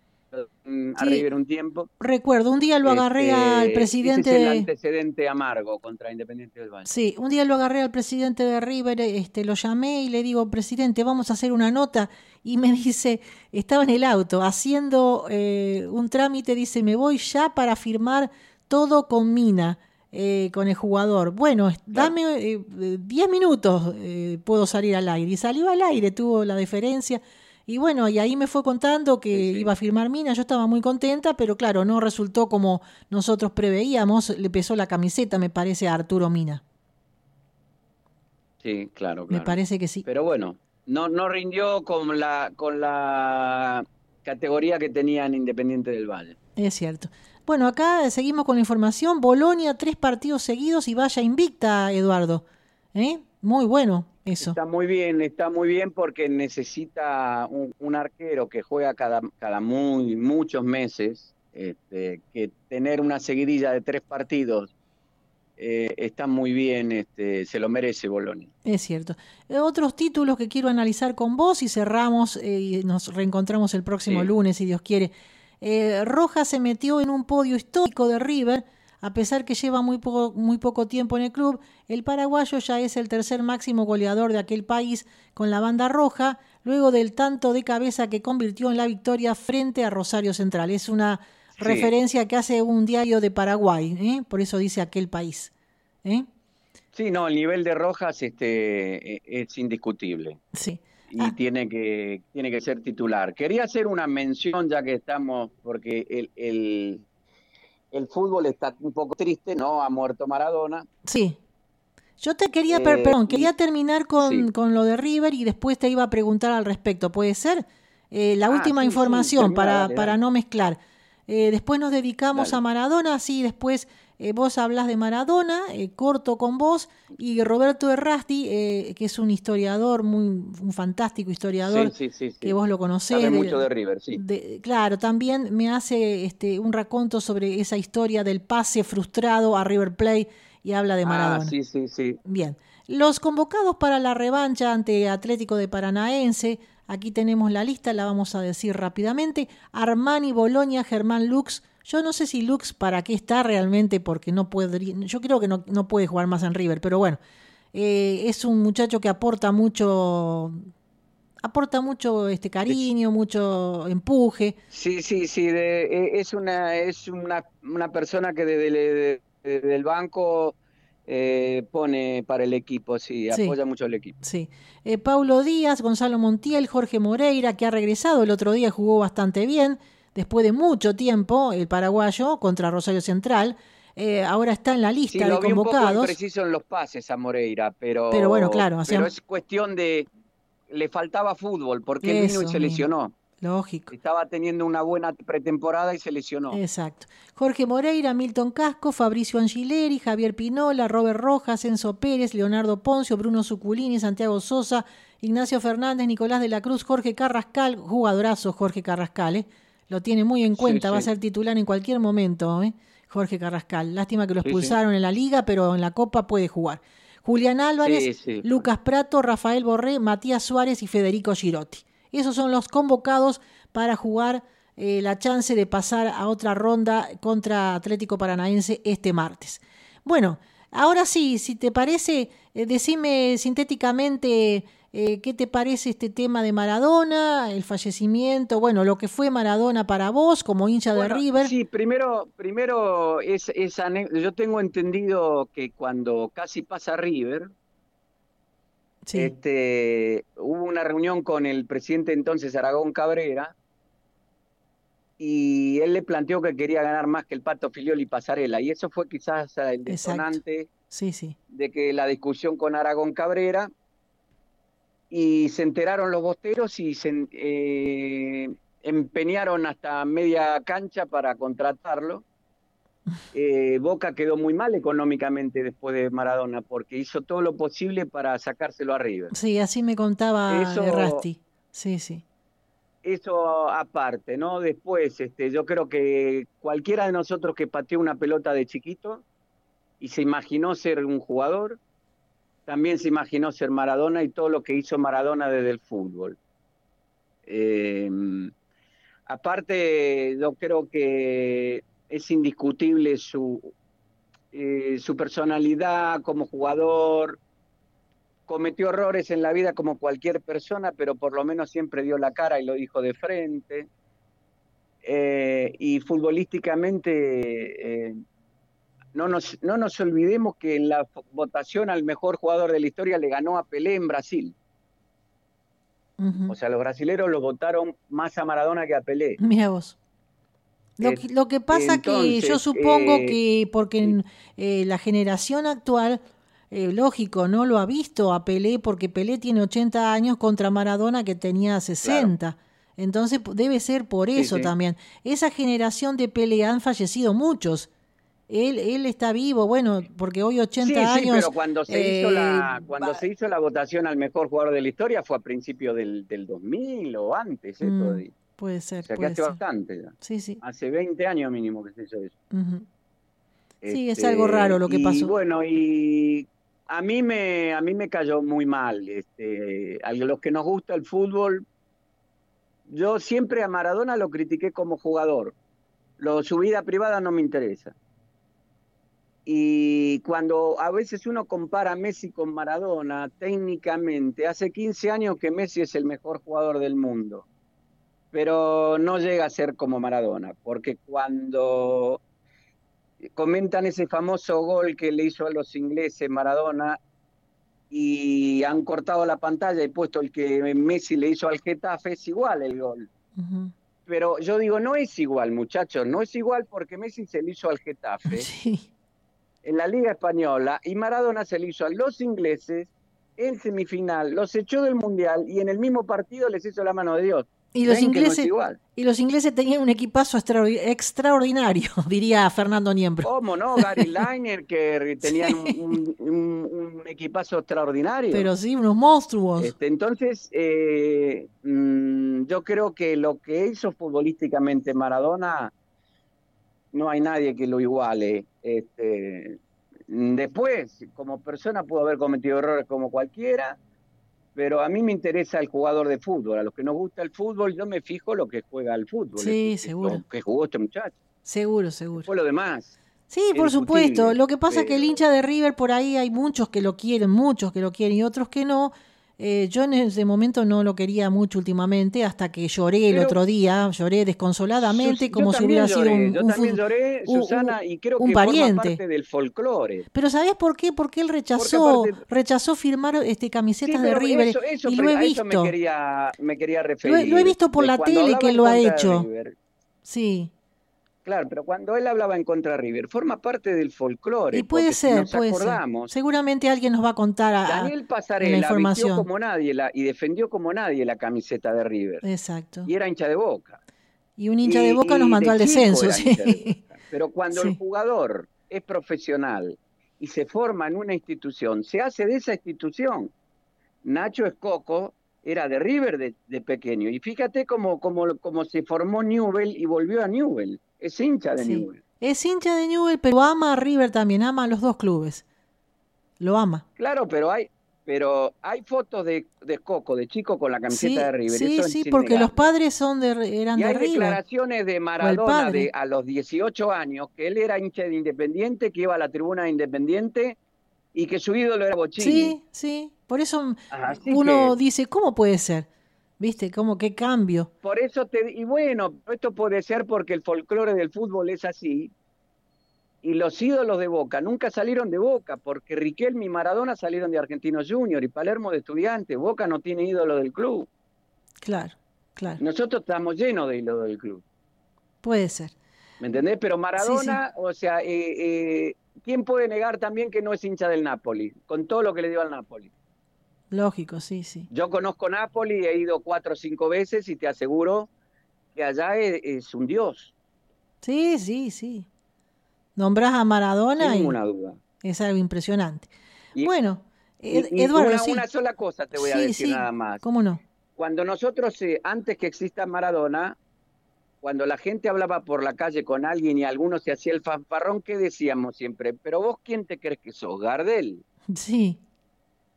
a River un tiempo. Recuerdo, un día lo agarré este, al presidente. Ese es el antecedente amargo contra Independiente del Valle. Sí, un día lo agarré al presidente de River, este, lo llamé y le digo, presidente, vamos a hacer una nota. Y me *laughs* dice, estaba en el auto haciendo eh, un trámite, dice, me voy ya para firmar todo con Mina, eh, con el jugador. Bueno, dame 10 eh, minutos, eh, puedo salir al aire. Y salió al aire, tuvo la deferencia. Y bueno, y ahí me fue contando que iba a firmar Mina, yo estaba muy contenta, pero claro, no resultó como nosotros preveíamos, le pesó la camiseta, me parece, a Arturo Mina. Sí, claro, Me parece que sí. Pero bueno, no, no rindió con la, con la categoría que tenía en Independiente del Valle. Es cierto. Bueno, acá seguimos con la información. Bolonia, tres partidos seguidos y vaya invicta, Eduardo. ¿Eh? Muy bueno eso. Está muy bien, está muy bien porque necesita un, arquero que juega cada, cada muy, muchos meses, este, que tener una seguidilla de tres partidos eh, está muy bien, este, se lo merece Bolonia. Es cierto. Eh, otros títulos que quiero analizar con vos y cerramos eh, y nos reencontramos el próximo lunes, si Dios quiere. Eh, Rojas se metió en un podio histórico de River A pesar que lleva muy poco, muy poco tiempo en el club, el paraguayo ya es el tercer máximo goleador de aquel país con la banda roja, luego del tanto de cabeza que convirtió en la victoria frente a Rosario Central. Es una referencia que hace un diario de Paraguay, ¿eh? por eso dice aquel país. ¿eh? Sí, no, el nivel de Rojas este, e, es indiscutible. Sí. Y ah. tiene, que, tiene que ser titular. Quería hacer una mención, ya que estamos, porque el, el el fútbol está un poco triste, ¿no? Ha muerto Maradona. Sí. Yo te quería, eh, perdón, quería terminar con, con, lo de River y después te iba a preguntar al respecto. ¿Puede ser? Eh, la ah, última información para, para no mezclar. Eh, después nos dedicamos a Maradona, sí, después eh, vos hablas de Maradona, eh, corto con vos, y Roberto Errasti, eh, que es un historiador, muy, un fantástico historiador, que vos lo conocés. Sabe mucho de River, sí. claro, también me hace este, un raconto sobre esa historia del pase frustrado a River Plate y habla de ah, Maradona. Ah, sí, sí, sí. Bien. Los convocados para la revancha ante Atlético de Paranaense, aquí tenemos la lista, la vamos a decir rápidamente. Armani, Boloña, Germán Lux, yo no sé si Lux para qué está realmente, porque no puede. Yo creo que no, no puede jugar más en River, pero bueno, eh, es un muchacho que aporta mucho. Aporta mucho este cariño, mucho empuje. Sí, sí, sí. E, es una es una, una persona que desde, el banco eh, pone para el equipo, sí, apoya mucho al equipo. Sí. Eh, Paulo Díaz, Gonzalo Montiel, Jorge Moreira, que ha regresado el otro día, jugó bastante bien después de mucho tiempo, el paraguayo contra Rosario Central. Eh, ahora está en la lista de convocados. Un preciso en los pases a Moreira, pero, pero bueno, claro. Pero es cuestión de. Le faltaba fútbol porque vino y se lesionó. Lógico. Estaba teniendo una buena pretemporada y se lesionó. Exacto. Jorge Moreira, Milton Casco, Fabricio Angileri, Javier Pinola, Robert Rojas, Enzo Pérez, Leonardo Poncio, Bruno Suculini, Santiago Sosa, Ignacio Fernández, Nicolás de la Cruz, Jorge Carrascal, jugadorazo Jorge Carrascal, ¿eh? Lo tiene muy en cuenta, va a ser titular en cualquier momento, ¿eh? Jorge Carrascal. Lástima que lo expulsaron en la liga, pero en la Copa puede jugar. Julián Álvarez, Lucas Prato, Rafael Borré, Matías Suárez y Federico Girotti. Esos son los convocados para jugar eh, la chance de pasar a otra ronda contra Atlético Paranaense este martes. Bueno, ahora sí, si te parece, eh, decime sintéticamente eh, ¿Qué te parece este tema de Maradona, el fallecimiento? Bueno, lo que fue Maradona para vos como hincha de River. Sí, primero, primero es, yo tengo entendido que cuando casi pasa River, este, hubo una reunión con el presidente entonces Aragón Cabrera y él le planteó que quería ganar más que el Pato Filioli y Pasarela y eso fue quizás el detonante sí, sí. de que la discusión con Aragón Cabrera y se enteraron los bosteros y se eh, empeñaron hasta media cancha para contratarlo. *laughs* Eh, Boca quedó muy mal económicamente después de Maradona porque hizo todo lo posible para sacárselo arriba. Sí, así me contaba eso, Rasti. Sí, sí. Eso aparte, ¿no? Después, este, yo creo que cualquiera de nosotros que pateó una pelota de chiquito y se imaginó ser un jugador, también se imaginó ser Maradona y todo lo que hizo Maradona desde el fútbol. Eh, aparte, yo creo que es indiscutible su, eh, su personalidad como jugador. Cometió errores en la vida como cualquier persona, pero por lo menos siempre dio la cara y lo dijo de frente. Eh, y futbolísticamente no nos, no nos olvidemos que en la votación al mejor jugador de la historia le ganó a Pelé en Brasil. O sea, los brasileros lo votaron más a Maradona que a Pelé. Mira vos. Lo, que, lo que pasa que yo supongo eh, que porque eh, la generación actual, eh, lógico, no lo ha visto a Pelé porque Pelé tiene 80 años contra Maradona que tenía 60. Entonces debe ser por eso también. Esa generación de Pelé han fallecido muchos él, él está vivo, bueno, porque hoy 80 sí, años. Sí, pero cuando se hizo la eh, cuando se hizo la votación al mejor jugador de la historia fue a principios del, del 2000 o antes, ¿eh? Mm, puede ser. O sea, que hace bastante. Sí, sí. Hace 20 años mínimo que se hizo eso. sí, es algo raro lo que pasó. Bueno, y a mí me a mí me cayó muy mal. Este, a los que nos gusta el fútbol, yo siempre a Maradona lo critiqué como jugador. Lo, su vida privada no me interesa. Y cuando a veces uno compara a Messi con Maradona, técnicamente, hace 15 años que Messi es el mejor jugador del mundo, pero no llega a ser como Maradona, porque cuando comentan ese famoso gol que le hizo a los ingleses Maradona y han cortado la pantalla y puesto el que Messi le hizo al Getafe, es igual el gol. Pero yo digo, no es igual, muchachos, no es igual porque Messi se le hizo al Getafe en la Liga Española y Maradona se le hizo a los ingleses en semifinal, los echó del Mundial y en el mismo partido les hizo la mano de Dios. Y los, ingleses, y los ingleses tenían un equipazo extraordinario, *laughs* diría Fernando Niembro. ¿Cómo no? Gary *laughs* Liner, que tenían un, equipazo extraordinario. Pero sí, unos monstruos. Este, entonces, eh, mm, yo creo que lo que hizo futbolísticamente Maradona, no hay nadie que lo iguale. Este, después, como persona, pudo haber cometido errores como cualquiera pero a mí me interesa el jugador de fútbol. A los que nos gusta el fútbol, yo me fijo lo que juega el fútbol. Sí, seguro. que jugó este muchacho. Seguro, seguro. Fue lo demás. Sí, por supuesto. Lo que pasa es que el hincha de River por ahí hay muchos que lo quieren, muchos que lo quieren y otros que no. Eh, yo en ese momento no lo quería mucho últimamente, hasta que lloré el otro día, lloré desconsoladamente, como si hubiera sido un, yo también lloré, Susana, y creo que pariente. parte del folclore. Pero ¿sabés por qué? Porque él rechazó, rechazó firmar este camisetas de River y lo he visto. me quería, me quería referir. Lo, he visto por la tele que lo ha hecho. Sí. Claro, pero cuando él hablaba en contra de River, forma parte del folclore. Y puede ser, puede ser. Seguramente alguien nos va a contar a, Daniel Pasarela la información. como nadie la, y defendió como nadie la camiseta de River. Exacto. Y era hincha de boca. Y un hincha de boca nos mandó al descenso. Sí. Pero cuando el jugador es profesional y se forma en una institución, se hace de esa institución. Nacho Escoco era de River de, pequeño. Y fíjate cómo, cómo, cómo se formó Newell y volvió a Newell. Es hincha de Newell. Es hincha de Newell, pero ama a River también, ama a los dos clubes. Lo ama. Claro, pero hay, pero hay fotos de, de Coco, de chico con la camiseta de River. Sí, sí, porque los padres son de, eran y hay declaraciones de Maradona de, a los 18 años, que él era hincha de Independiente, que iba a la tribuna de Independiente y que su ídolo era Bochini. Sí, sí. Por eso uno dice, ¿cómo puede ser? ¿Viste? ¿Cómo qué cambio? Por eso te. Y bueno, esto puede ser porque el folclore del fútbol es así. Y los ídolos de Boca nunca salieron de Boca, porque Riquelme y Maradona salieron de Argentinos Junior y Palermo de Estudiantes. Boca no tiene ídolo del club. Claro, claro. Nosotros estamos llenos de ídolos del club. Puede ser. ¿Me entendés? Pero Maradona, o sea, eh, eh, ¿quién puede negar también que no es hincha del Napoli? Con todo lo que le dio al Napoli. Lógico, sí, sí. Yo conozco Nápoles, he ido cuatro o cinco veces y te aseguro que allá es, un dios. Sí, sí, sí. Nombras a Maradona Sin ninguna duda. es algo impresionante. bueno, Eduardo, una, una, sola cosa te voy a decir nada más. ¿Cómo no? Cuando nosotros, eh, antes que exista Maradona, cuando la gente hablaba por la calle con alguien y alguno se hacía el fanfarrón, ¿qué decíamos siempre? Pero vos, ¿quién te crees que sos? Gardel. *laughs* Sí.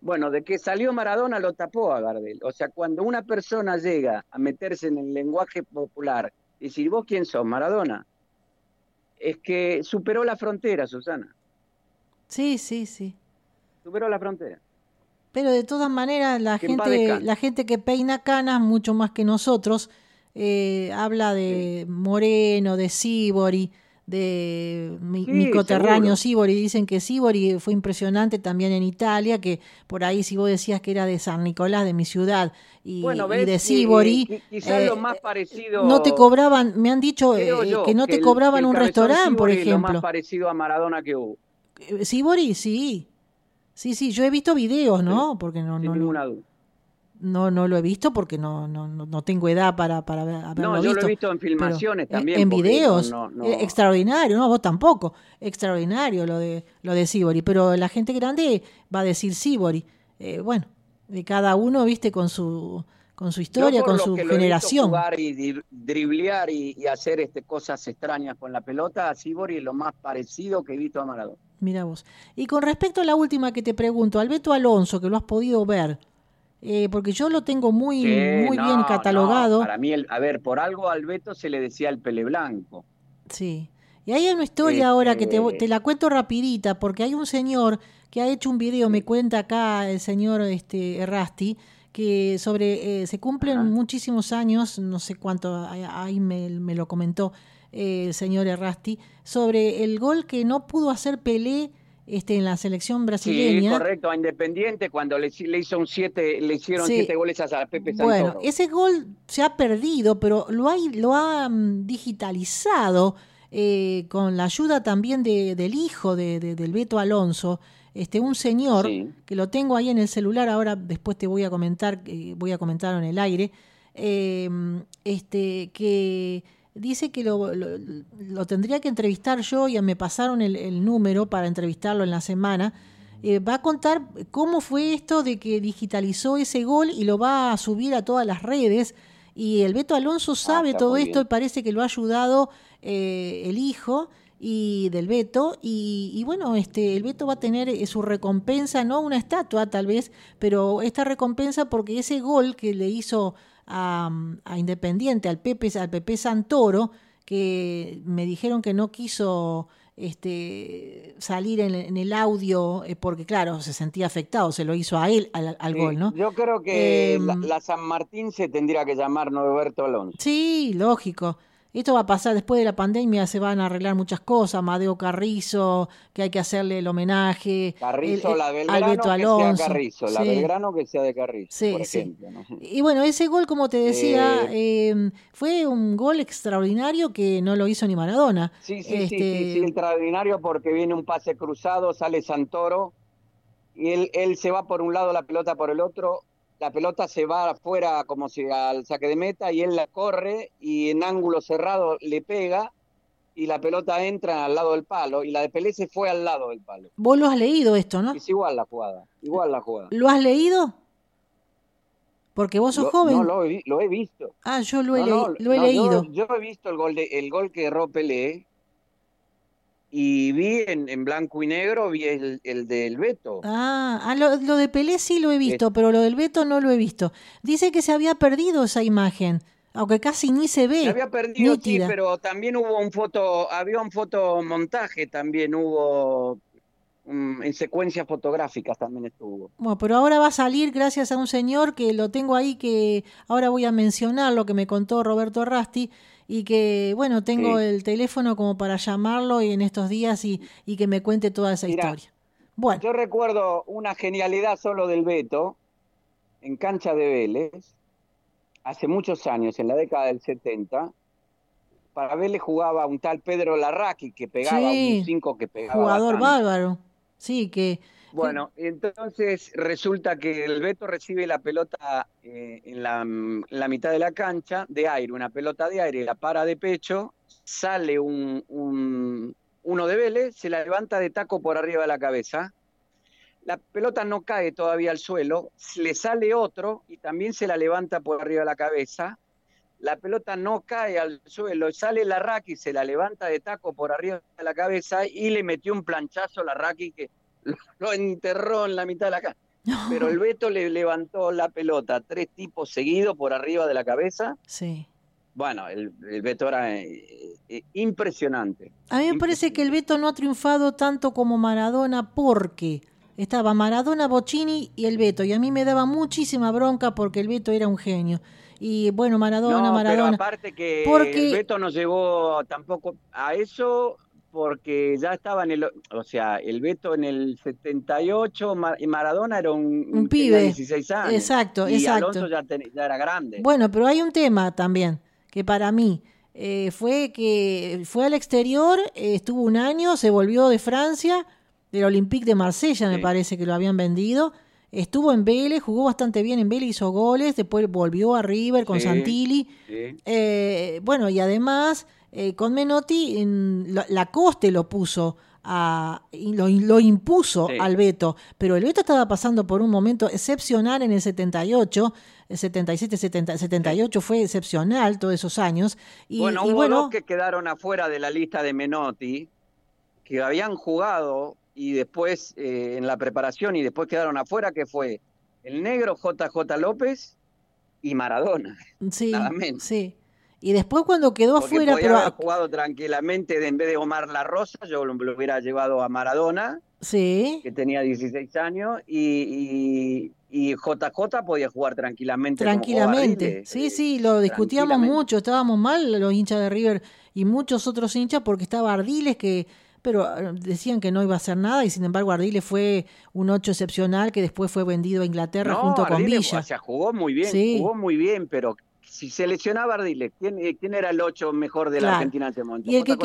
Bueno, de que salió Maradona lo tapó a Gardel. O sea, cuando una persona llega a meterse en el lenguaje popular y decir, ¿vos quién sos? Maradona. Es que superó la frontera, Susana. Sí, sí, sí. Superó la frontera. Pero de todas maneras, la, gente, la gente que peina canas, mucho más que nosotros, eh, habla de Moreno, de Sibori de mi, Micoterráneo Sibori. Dicen que Sibori fue impresionante también en Italia, que por ahí si vos decías que era de San Nicolás, de mi ciudad, y, de Sibori. quizás lo eh, más parecido. No te cobraban, me han dicho eh, que no te cobraban un restaurante, por ejemplo. Lo más parecido a Maradona que hubo. Eh, Sibori, sí. Sí, sí, yo he visto videos, ¿no? Porque no, no, no, no lo he visto porque no, no, no tengo edad para, para haberlo visto. No, yo lo he visto en filmaciones también. En videos. Eh, extraordinario, no, vos tampoco. Extraordinario lo de lo de Sibori. Pero la gente grande va a decir Sibori. Eh, bueno, de cada uno, viste, con su con su historia, con su generación. jugar y driblear y, hacer este, cosas extrañas con la pelota, a Sibori es lo más parecido que he visto a Maradona. Mira vos. Y con respecto a la última que te pregunto, Alberto Alonso, que lo has podido ver, eh, porque yo lo tengo muy, muy bien catalogado. para mí, a ver, por algo al Beto se le decía el pele blanco. Sí. Y hay una historia ahora que te, te, la cuento rapidita, porque hay un señor que ha hecho un video, me cuenta acá el señor este, Errasti, que sobre, eh, se cumplen muchísimos años, no sé cuánto, ahí me, lo comentó eh, el señor Errasti, sobre el gol que no pudo hacer Pelé este, en la selección brasileña. Sí, correcto, a Independiente cuando le, le hizo un siete, le hicieron siete goles a Pepe Santoro. Bueno, ese gol se ha perdido, pero lo, hay, lo ha mm, digitalizado eh, con la ayuda también de, del hijo de, del Beto Alonso, este, un señor que lo tengo ahí en el celular, ahora después te voy a comentar, voy a comentarlo en el aire, eh, este, que dice que lo, lo, tendría que entrevistar yo, y me pasaron el, número para entrevistarlo en la semana. Eh, va a contar cómo fue esto de que digitalizó ese gol y lo va a subir a todas las redes. Y el Beto Alonso ah, sabe todo esto y parece que lo ha ayudado eh, el hijo y del Beto y, bueno este el Beto va a tener eh, su recompensa no una estatua tal vez pero esta recompensa porque ese gol que le hizo a, Independiente, al Pepe, al Pepe Santoro, que me dijeron que no quiso este, salir en, el audio eh, porque, claro, se sentía afectado, se lo hizo a él al, gol, ¿no? Yo creo que la, em, la, San Martín se tendría que llamar Norberto Alonso. Sí, lógico. Esto va a pasar después de la pandemia, se van a arreglar muchas cosas. Madeo Carrizo, que hay que hacerle el homenaje. Carrizo, la Belgrano, que sea Carrizo. La Belgrano que sea de Carrizo, por ejemplo. Y bueno, ese gol, como te decía, eh, em, fue un gol extraordinario que no lo hizo ni Maradona. Sí, sí, sí, sí, este extraordinario porque viene un pase cruzado, sale Santoro y él, él se va por un lado, la pelota por el otro la pelota se va afuera como si al saque de meta y él la corre y en ángulo cerrado le pega y la pelota entra al lado del palo y la de Pelé se fue al lado del palo. Vos lo has leído esto, ¿no? Es igual la jugada, igual la jugada. ¿Lo has leído? Porque vos sos joven. No, lo he, lo he, visto. Ah, yo lo he, lo he leído. Yo, yo, he visto el gol, de, el gol que erró Pelé y vi en, blanco y negro, vi el, del Beto. Ah, ah lo, de Pelé sí lo he visto, pero lo del Beto no lo he visto. Dice que se había perdido esa imagen, aunque casi ni se ve. Se había perdido, sí, pero también hubo un foto, había un fotomontaje, también hubo mm, en secuencias fotográficas también estuvo. Bueno, pero ahora va a salir gracias a un señor que lo tengo ahí, que ahora voy a mencionar lo que me contó Roberto Rasti, y que, bueno, tengo el teléfono como para llamarlo y en estos días y, y que me cuente toda esa historia. Bueno. Yo recuerdo una genialidad solo del Beto en cancha de Vélez, hace muchos años, en la década del 70. Para Vélez jugaba un tal Pedro Larraqui que pegaba, un 5 que pegaba. Jugador bárbaro. Sí, que bueno, entonces resulta que el Beto recibe la pelota eh, en, la, mitad de la cancha de aire, una pelota de aire, la para de pecho, sale un, uno de Vélez, se la levanta de taco por arriba de la cabeza. La pelota no cae todavía al suelo, le sale otro y también se la levanta por arriba de la cabeza. La pelota no cae al suelo, sale la Raki, se la levanta de taco por arriba de la cabeza y le metió un planchazo a la Raki que *laughs* lo enterró en la mitad de la casa. Pero el Beto le levantó la pelota, tres tipos seguidos por arriba de la cabeza. Sí. Bueno, el, Beto era eh, eh, impresionante. A mí me parece que el Beto no ha triunfado tanto como Maradona porque estaba Maradona, Bocini y el Beto. Y a mí me daba muchísima bronca porque el Beto era un genio. Y bueno, Maradona, Maradona. Pero aparte que porque... el Beto no llegó tampoco a eso, porque ya estaba en el, o sea, el Beto en el 78 y Maradona era un, un pibe de 16 años. Exacto, y exacto. Alonso ya, era grande. Bueno, pero hay un tema también que para mí eh, fue que fue al exterior, eh, estuvo un año, se volvió de Francia, del Olympique de Marsella, me parece que lo habían vendido. Estuvo en Vélez, jugó bastante bien en Vélez, hizo goles, después volvió a River con Santilli. Eh, bueno, y además eh, con Menotti en, la, Coste lo puso a, lo, lo impuso al Beto, pero el Beto estaba pasando por un momento excepcional en el 78, el 77, 78 fue excepcional todos esos años. Y, bueno, hubo bueno, dos que quedaron afuera de la lista de Menotti, que habían jugado y después eh, en la preparación y después quedaron afuera, que fue el negro JJ López y Maradona. Sí, nada menos. sí. Y después cuando quedó afuera... Pero haber jugado tranquilamente, en vez de Omar La Rosa, yo lo, hubiera llevado a Maradona, sí. que tenía 16 años, y, y, JJ podía jugar tranquilamente. Tranquilamente, sí, eh, sí, lo discutíamos mucho, estábamos mal los hinchas de River y muchos otros hinchas porque estaba Ardiles que pero eh, decían que no iba a hacer nada y sin embargo Ardiles fue un ocho excepcional que después fue vendido a Inglaterra junto con Villa. O sea, jugó muy bien, jugó muy bien, pero si se lesionaba Ardiles, ¿quién, eh, ¿quién, era el ocho mejor de la Argentina en ese momento? Y el, que,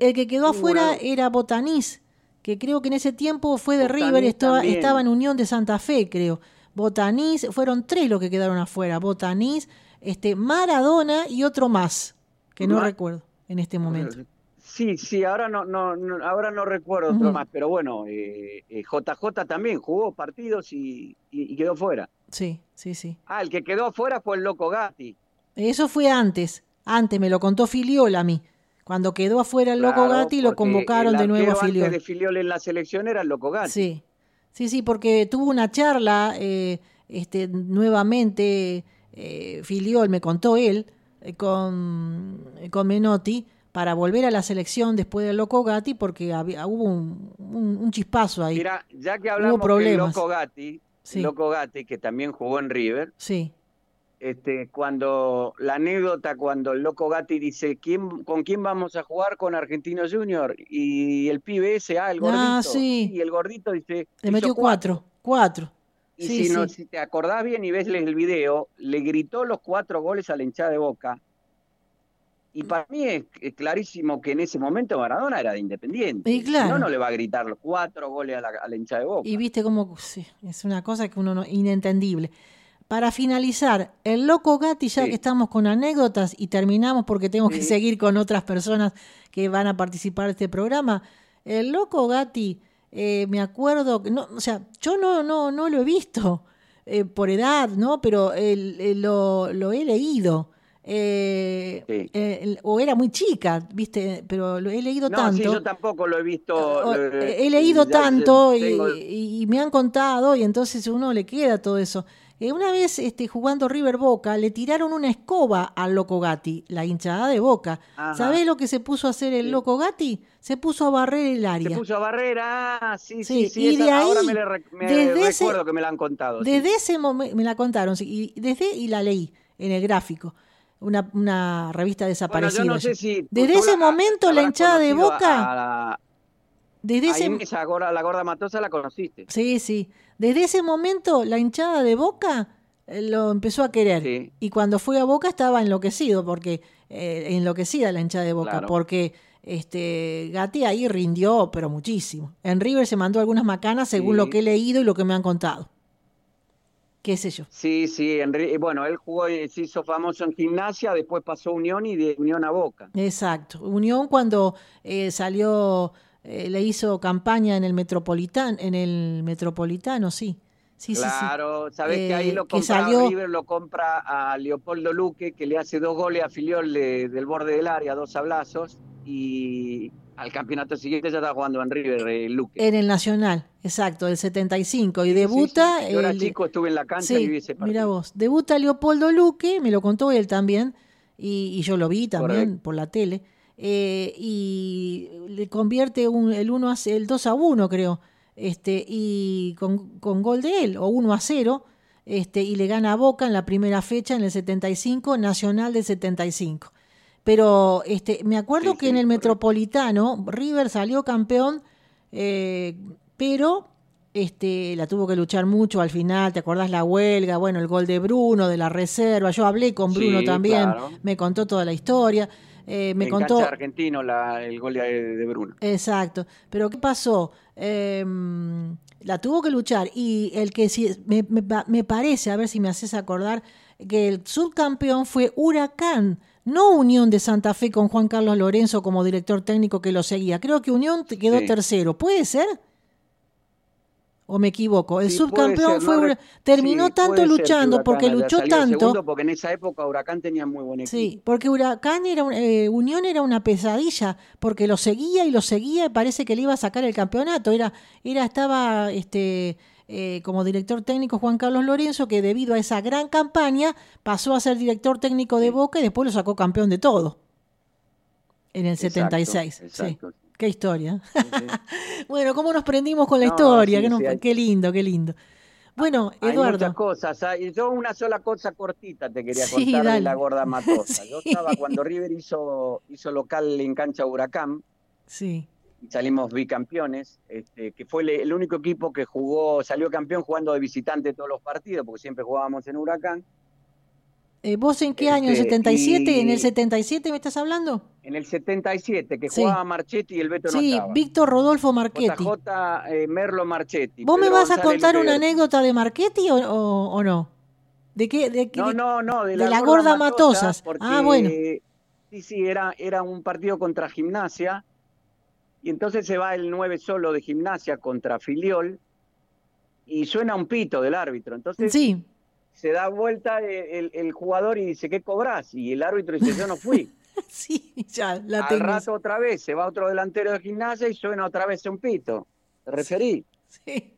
el que quedó afuera era Botanís, que creo que en ese tiempo fue de River, estaba, estaba en Unión de Santa Fe, creo. Botanís, fueron tres los que quedaron afuera, Botanís, este, Maradona y otro más, que no recuerdo en este momento. Sí, sí, ahora no, no, ahora no recuerdo otro más, pero bueno, eh, JJ eh, también jugó partidos y, quedó fuera. Sí, sí, sí. Ah, el que quedó fuera fue el Loco Gatti. Eso fue antes, antes me lo contó Filiol a mí. Cuando quedó afuera el Loco Gatti lo convocaron de nuevo a Filiol. Antes de Filiol en la selección era el Loco Gatti. Sí, sí, sí, porque tuvo una charla eh, este, nuevamente, eh, Filiol me contó él, con, con Menotti, para volver a la selección después del Loco Gatti porque había, hubo un, chispazo ahí. Mira, ya que hablamos del Loco Gatti, Loco Gatti, que también jugó en River. Sí. Este, cuando la anécdota cuando el Loco Gatti dice ¿Quién, con quién vamos a jugar con Argentino Junior y el pibe ese ah el gordito ah, sí. y el gordito dice le metió cuatro cuatro, y si, no, si te acordás bien y ves el video le gritó los cuatro goles a la hinchada de Boca y para mí es, clarísimo que en ese momento Maradona era de Independiente. Y claro. no, no le va a gritar los cuatro goles a la, a hincha de Boca. Y viste cómo es una cosa que uno no, inentendible. Para finalizar, el loco Gatti, ya que estamos con anécdotas y terminamos porque tengo que seguir con otras personas que van a participar de este programa. El loco Gatti, eh, me acuerdo, no, o sea, yo no, no, no lo he visto eh, por edad, ¿no? Pero lo, lo he leído. Eh, eh o era muy chica, viste, pero lo he leído tanto. Sí, yo tampoco lo he visto. he leído tanto y, me han contado y entonces uno le queda todo eso. Eh, una vez este, jugando River Boca le tiraron una escoba al Loco Gatti, la hinchada de Boca. ¿Sabés lo que se puso a hacer el Loco Gatti? Se puso a barrer el área. Se puso a barrer, ah, sí, sí, sí. y de ahí, ahora me, recuerdo que me la han contado. Desde ese momento, me la contaron, y, desde, y la leí en el gráfico una, una revista desaparecida. desde ese momento la hinchada de Boca... desde ese... esa gorda, la gorda matosa la conociste. Sí, sí. Desde ese momento la hinchada de Boca eh, lo empezó a querer. Y cuando fue a Boca estaba enloquecido, porque eh, enloquecida la hinchada de Boca, porque este Gatti ahí rindió, pero muchísimo. En River se mandó algunas macanas según lo que he leído y lo que me han contado qué sé yo. Sí, sí, bueno, él jugó, se hizo famoso en gimnasia, después pasó a Unión y de Unión a Boca. Exacto, Unión cuando eh, salió, eh, le hizo campaña en el Metropolitano, en el Metropolitano, sí. Sí, claro, sabes que ahí eh, lo compra River, lo compra a Leopoldo Luque, que le hace dos goles a Filiol del borde del área, dos ablazos, y al campeonato siguiente ya estaba jugando en River eh, Luque. En el Nacional, exacto, el 75. Y debuta. Yo era chico, estuve en la cancha y vi ese partido. Mira vos, debuta Leopoldo Luque, me lo contó él también, y, yo lo vi también por la tele. Eh, y le convierte un, el, 1 a, el 2 a 1, creo, este, y con, con gol de él, o 1 a 0. Este, y le gana a Boca en la primera fecha en el 75, Nacional del 75. Pero este, me acuerdo que en el Metropolitano River salió campeón, eh, pero este, la tuvo que luchar mucho al final, ¿te acordás la huelga? Bueno, el gol de Bruno, de la reserva, yo hablé con Bruno también, me contó toda la historia. Eh, me contó argentino el gol de, Bruno. Exacto, pero ¿qué pasó? Em, la tuvo que luchar y el que me, me, me parece, a ver si me haces acordar, que el subcampeón fue Huracán no Unión de Santa Fe con Juan Carlos Lorenzo como director técnico que lo seguía. Creo que Unión quedó tercero. ¿Puede ser? ¿O me equivoco? El subcampeón fue terminó tanto luchando porque luchó tanto. porque en esa época Huracán tenía muy buen equipo. Sí, porque Huracán era eh, Unión era una pesadilla porque lo seguía y lo seguía y parece que le iba a sacar el campeonato. Era era estaba este eh, como director técnico Juan Carlos Lorenzo, que debido a esa gran campaña pasó a ser director técnico de Boca y después lo sacó campeón de todo en el 76. Sí. Qué historia. *laughs* bueno, ¿cómo nos prendimos con la historia? qué, lindo, qué lindo. Bueno, Eduardo. Hay muchas cosas. Yo una sola cosa cortita te quería contar de la gorda matosa. *laughs* Yo estaba cuando River hizo, hizo local en cancha Huracán. Sí salimos bicampeones, este, que fue el, único equipo que jugó, salió campeón jugando de visitante todos los partidos, porque siempre jugábamos en Huracán. Eh, ¿Vos en qué año? ¿En el 77? Este, ¿En el 77 me estás hablando? En el 77, que jugaba Marchetti y el Beto sí, no Víctor Rodolfo Marchetti. JJ eh, Merlo Marchetti. ¿Vos me vas a contar una anécdota de Marchetti o, no? ¿De qué? De, no, no, no, de, la, gorda, Matosas. ah, bueno. Sí, sí, era, era un partido contra Gimnasia y entonces se va el 9 solo de gimnasia contra Filiol y suena un pito del árbitro. Entonces sí. Se da vuelta el, jugador y dice, ¿qué cobras? Y el árbitro dice, yo no fui. *laughs* sí, ya la Al rato otra vez se va otro delantero de gimnasia y suena otra vez un pito. Te referí. Sí.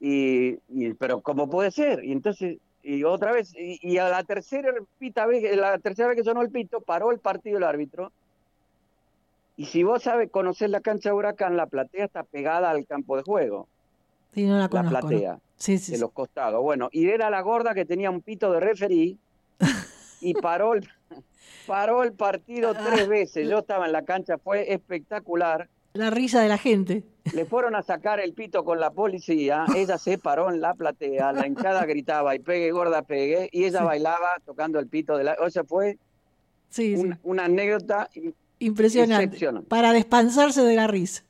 Y, pero ¿cómo puede ser? Y entonces, y otra vez, y, a la tercera, pita vez, la tercera vez que sonó el pito, paró el partido el árbitro y si vos sabes conocer la cancha de Huracán, la platea está pegada al campo de juego. Sí, no la conozco. Platea. Sí, sí, de los costados. Bueno, y era la gorda que tenía un pito de referí *laughs* y paró el, paró el partido tres veces. Yo estaba en la cancha, fue espectacular. La risa de la gente. Le fueron a sacar el pito con la policía, ella se paró en la platea, la hinchada gritaba y pegue, gorda, pegue, y ella bailaba tocando el pito de la... O sea, fue sí, una anécdota Impresionante. Para despansarse de la risa.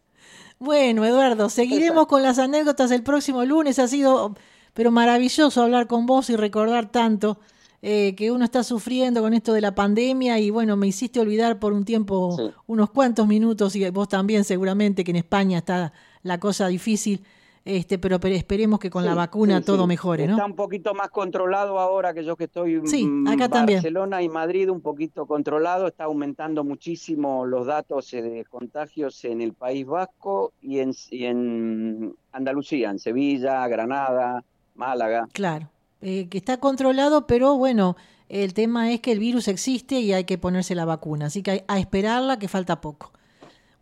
Bueno, Eduardo, seguiremos con las anécdotas el próximo lunes. Ha sido, pero maravilloso hablar con vos y recordar tanto eh, que uno está sufriendo con esto de la pandemia y bueno, me hiciste olvidar por un tiempo, unos cuantos minutos y vos también seguramente que en España está la cosa difícil este, pero, esperemos que con la vacuna todo mejore, ¿no? Está un poquito más controlado ahora que yo que estoy en Barcelona y Madrid, un poquito controlado, está aumentando muchísimo los datos eh, de contagios en el País Vasco y en, en Andalucía, en Sevilla, Granada, Málaga. Claro, eh, que está controlado, pero bueno, el tema es que el virus existe y hay que ponerse la vacuna, así que hay, a esperarla, que falta poco.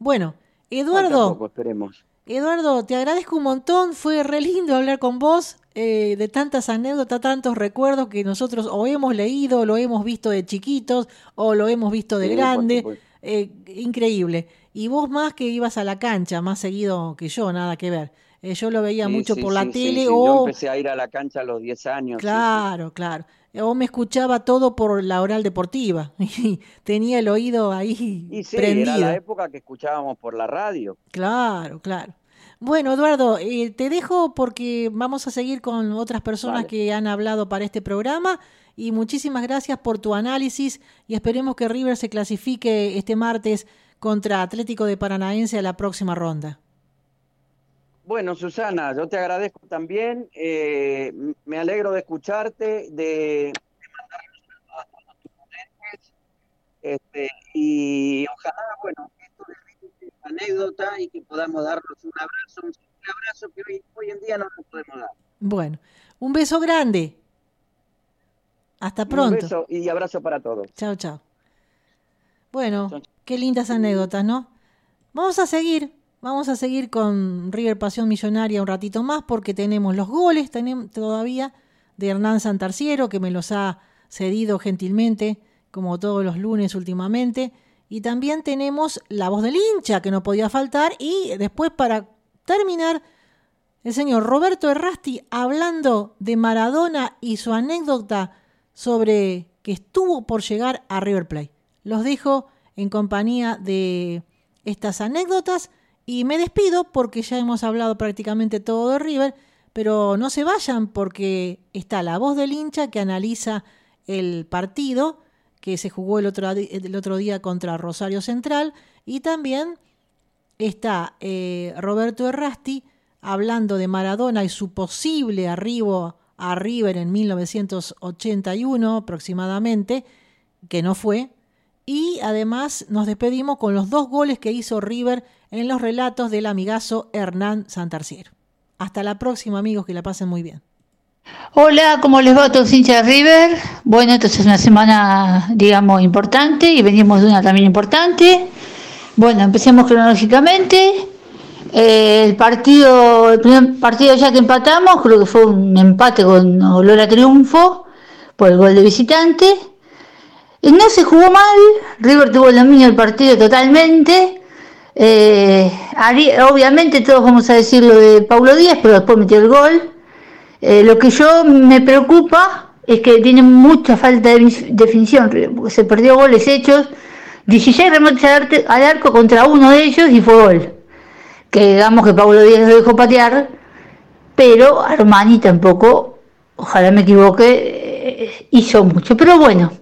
Bueno, Eduardo. Poco, esperemos. Eduardo, te agradezco un montón, fue re lindo hablar con vos eh, de tantas anécdotas, tantos recuerdos que nosotros o hemos leído, lo hemos visto de chiquitos o lo hemos visto de grande. Eh, increíble. Y vos más que ibas a la cancha, más seguido que yo, nada que ver. Eh, yo lo veía mucho por la tele o... Yo empecé a ir a la cancha a los 10 años. Claro, claro o me escuchaba todo por la oral deportiva *laughs* y tenía el oído ahí y sí, Era la época que escuchábamos por la radio. Claro, claro. Bueno, Eduardo, eh, te dejo porque vamos a seguir con otras personas que han hablado para este programa y muchísimas gracias por tu análisis y esperemos que River se clasifique este martes contra Atlético de Paranaense a la próxima ronda. Bueno, Susana, yo te agradezco también. Eh, me alegro de escucharte, de, mandar a todos tus ponentes. Este, y ojalá, bueno, esto le anécdota y que podamos darnos un abrazo, un abrazo que hoy, hoy en día no nos podemos dar. Bueno, un beso grande. Hasta pronto. Un beso y abrazo para todos. Chao, chao. Bueno, qué lindas anécdotas, ¿no? Vamos a seguir Vamos a seguir con River Pasión Millonaria un ratito más porque tenemos los goles tenemos todavía de Hernán Santarciero que me los ha cedido gentilmente como todos los lunes últimamente. Y también tenemos la voz del hincha que no podía faltar. Y después para terminar, el señor Roberto Errasti hablando de Maradona y su anécdota sobre que estuvo por llegar a River Plate. Los dejo en compañía de estas anécdotas y me despido porque ya hemos hablado prácticamente todo de River, pero no se vayan porque está la voz del hincha que analiza el partido que se jugó el otro, día contra Rosario Central. Y también está eh, Roberto Errasti hablando de Maradona y su posible arribo a River en 1981 aproximadamente, que no fue, y además nos despedimos con los dos goles que hizo River en los relatos del amigazo Hernán Santarciero. Hasta la próxima, amigos, que la pasen muy bien. Hola, ¿cómo les va a todos hinchas River? Bueno, esta es una semana, digamos, importante y venimos de una también importante. Bueno, empecemos cronológicamente. Eh, el partido, el primer partido ya que empatamos, creo que fue un empate con olor a triunfo por el gol de visitante. Y no se jugó mal, River tuvo el dominio del partido totalmente. Eh, obviamente todos vamos a decir lo de Paulo Díaz, pero después metió el gol. Eh, lo que yo me preocupa es que tiene mucha falta de definición, se perdió goles hechos, 16 remates al arco contra uno de ellos y fue gol. Que digamos que Pablo Díaz lo dejó patear, pero Armani tampoco, ojalá me equivoque, eh, hizo mucho. Pero bueno,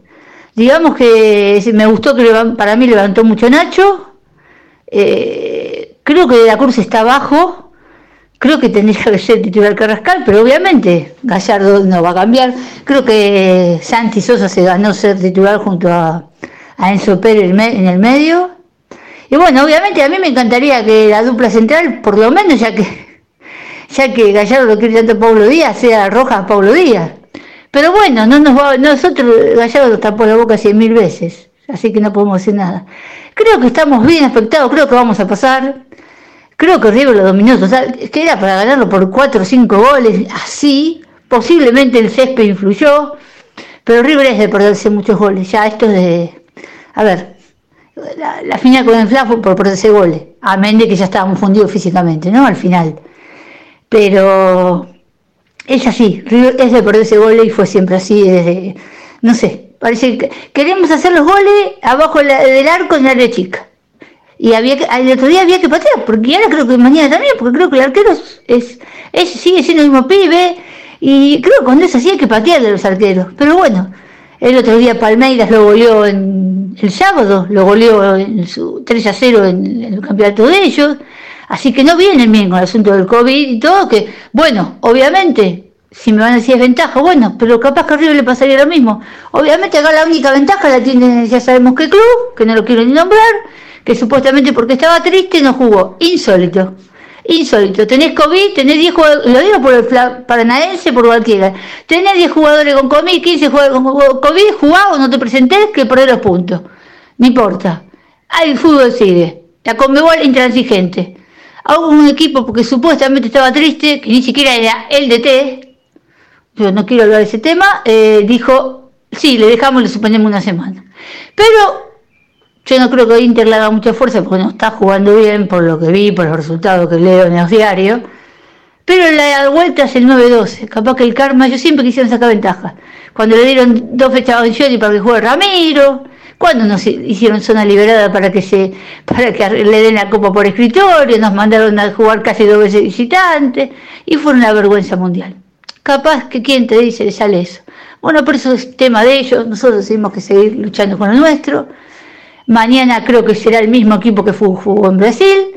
digamos que me gustó que para mí levantó mucho Nacho. Eh, creo que la Cruz está abajo, Creo que tendría que ser titular Carrascal, pero obviamente Gallardo no va a cambiar. Creo que Santi Sosa se ganó ser titular junto a, Enzo Pérez en el medio. Y bueno, obviamente a mí me encantaría que la dupla central, por lo menos ya que *laughs* ya que Gallardo lo quiere tanto Pablo Díaz, sea Rojas Pablo Díaz. Pero bueno, no nos va, nosotros Gallardo tapó la boca cien mil veces, así que no podemos decir nada. Creo que estamos bien afectados, creo que vamos a pasar. Creo que River lo dominó total, que era para ganarlo por 4 o 5 goles, así. Posiblemente el césped influyó, pero River es de perderse muchos goles. Ya esto es de. A ver, la, final con el Fla fue por perderse goles. A de que ya estábamos fundidos físicamente, ¿no? Al final. Pero es así, River es de perderse goles y fue siempre así desde. No sé, parece que queremos hacer los goles abajo del arco en la área chica y había que, el otro día había que patear, porque ahora creo que mañana también, porque creo que el arquero es, es, sigue siendo el mismo pibe, y creo que cuando es así hay que patearle a los arqueros. Pero bueno, el otro día Palmeiras lo goleó en, el sábado, lo goleó en su 3 a 0 en, el campeonato de ellos, así que no vienen bien con el asunto del COVID y todo, que bueno, obviamente, si me van a decir ventaja, bueno, pero capaz que a River le pasaría lo mismo. Obviamente acá la única ventaja la tiene, ya sabemos qué club, que no lo quiero ni nombrar, que supuestamente porque estaba triste no jugó. Insólito. Insólito. Tenés COVID, tenés 10 jugadores, lo digo por el paranaense, por cualquiera. Tenés 10 jugadores con COVID, 15 jugadores con COVID, jugá o no te presentés, que perdés los puntos. No importa. El fútbol sigue. La Conmebol intransigente. Hubo un equipo porque supuestamente estaba triste, que ni siquiera era el DT, yo no quiero hablar de ese tema, eh, dijo, sí, le dejamos, le suspendemos una semana. Pero yo no creo que Inter le haga mucha fuerza porque no está jugando bien, por lo que vi, por los resultados que leo en los diarios. Pero la vuelta es el 9-12. Capaz que el karma, yo siempre quisieron sacar ventaja. Cuando le dieron dos fechas a y para que juegue Ramiro, cuando nos hicieron zona liberada para que se para que le den la copa por escritorio, nos mandaron a jugar casi dos veces visitantes y fue una vergüenza mundial. Capaz que quien te dice le sale eso. Bueno, por eso es tema de ellos, nosotros tenemos que seguir luchando con lo nuestro. Mañana creo que será el mismo equipo que jugó en Brasil.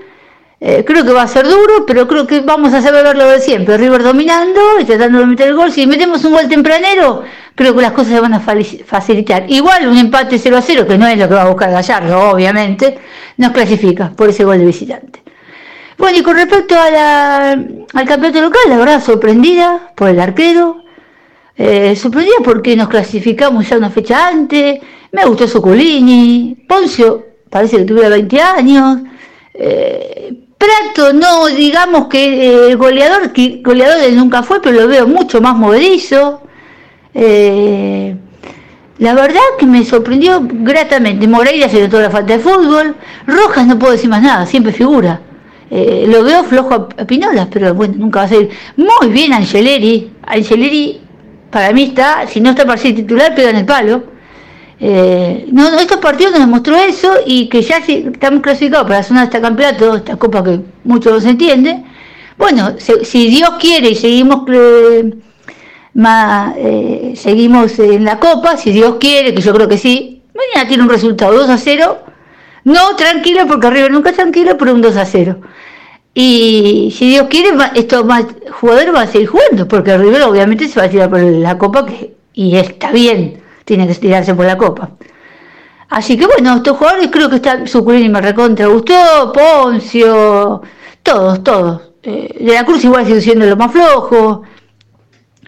Eh, creo que va a ser duro, pero creo que vamos a saber verlo de siempre. River dominando y tratando de meter el gol. Si metemos un gol tempranero, creo que las cosas se van a facilitar. Igual un empate 0 a 0, que no es lo que va a buscar Gallardo, obviamente, nos clasifica por ese gol de visitante. Bueno, y con respecto al campeonato local, la verdad, sorprendida por el arquero. Eh, sorprendida porque nos clasificamos ya una fecha antes me gustó Socolini, Poncio parece que tuviera 20 años, eh, Prato no digamos que eh, goleador, que goleador él nunca fue, pero lo veo mucho más movedizo. Eh, la verdad que me sorprendió gratamente. Moreira se notó la falta de fútbol. Rojas no puedo decir más nada, siempre figura. Lo veo flojo a, Pinolas, pero bueno, nunca va a ser. Muy bien Angeleri. Angeleri para mí está, si no está para ser titular, pega en el palo. Eh, no, estos partidos nos demostró eso y que ya si estamos clasificados para la zona de este campeonato, esta copa que muchos no se entiende, bueno, si Dios quiere y seguimos eh, eh, seguimos en la copa, si Dios quiere, que yo creo que sí, mañana tiene un resultado 2 a 0, no tranquilo porque arriba nunca es tranquilo, pero un 2 a 0. Y si Dios quiere, estos más jugadores van a seguir jugando, porque River obviamente se va a tirar por la copa y está bien tiene que estirarse por la copa. Así que bueno, estos jugadores creo que están, Suculini me recontra gustó, Poncio, todos, todos. Eh, de la Cruz igual sigue siendo lo más flojo.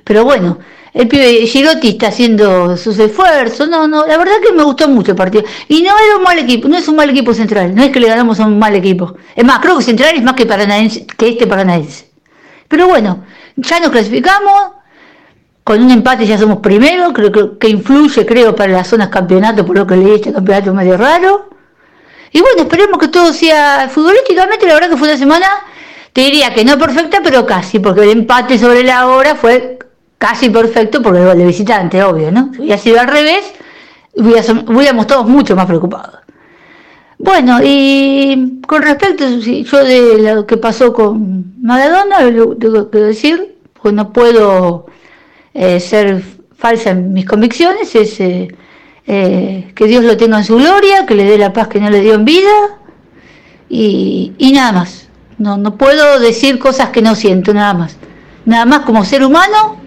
Pero bueno, el pibe Girotti está haciendo sus esfuerzos. No, no, la verdad que me gustó mucho el partido. Y no era un mal equipo, no es un mal equipo central. No es que le ganamos a un mal equipo. Es más, creo que central es más que, paranaense, que este paranaense. Pero bueno, ya nos clasificamos. Con un empate ya somos primero, creo que, influye, creo, para las zonas campeonato, por lo que leí este campeonato medio raro. Y bueno, esperemos que todo sea futbolísticamente, la verdad que fue una semana, te diría que no perfecta, pero casi, porque el empate sobre la hora fue casi perfecto porque el gol de visitante, obvio, ¿no? Si hubiera sido al revés, hubiéramos todos mucho más preocupados. Bueno, y con respecto, yo de lo que pasó con Maradona, tengo que decir, pues no puedo eh, ser falsa en mis convicciones, es eh, eh, que Dios lo tenga en su gloria, que le dé la paz que no le dio en vida y, y nada más. No, no puedo decir cosas que no siento, nada más. Nada más como ser humano,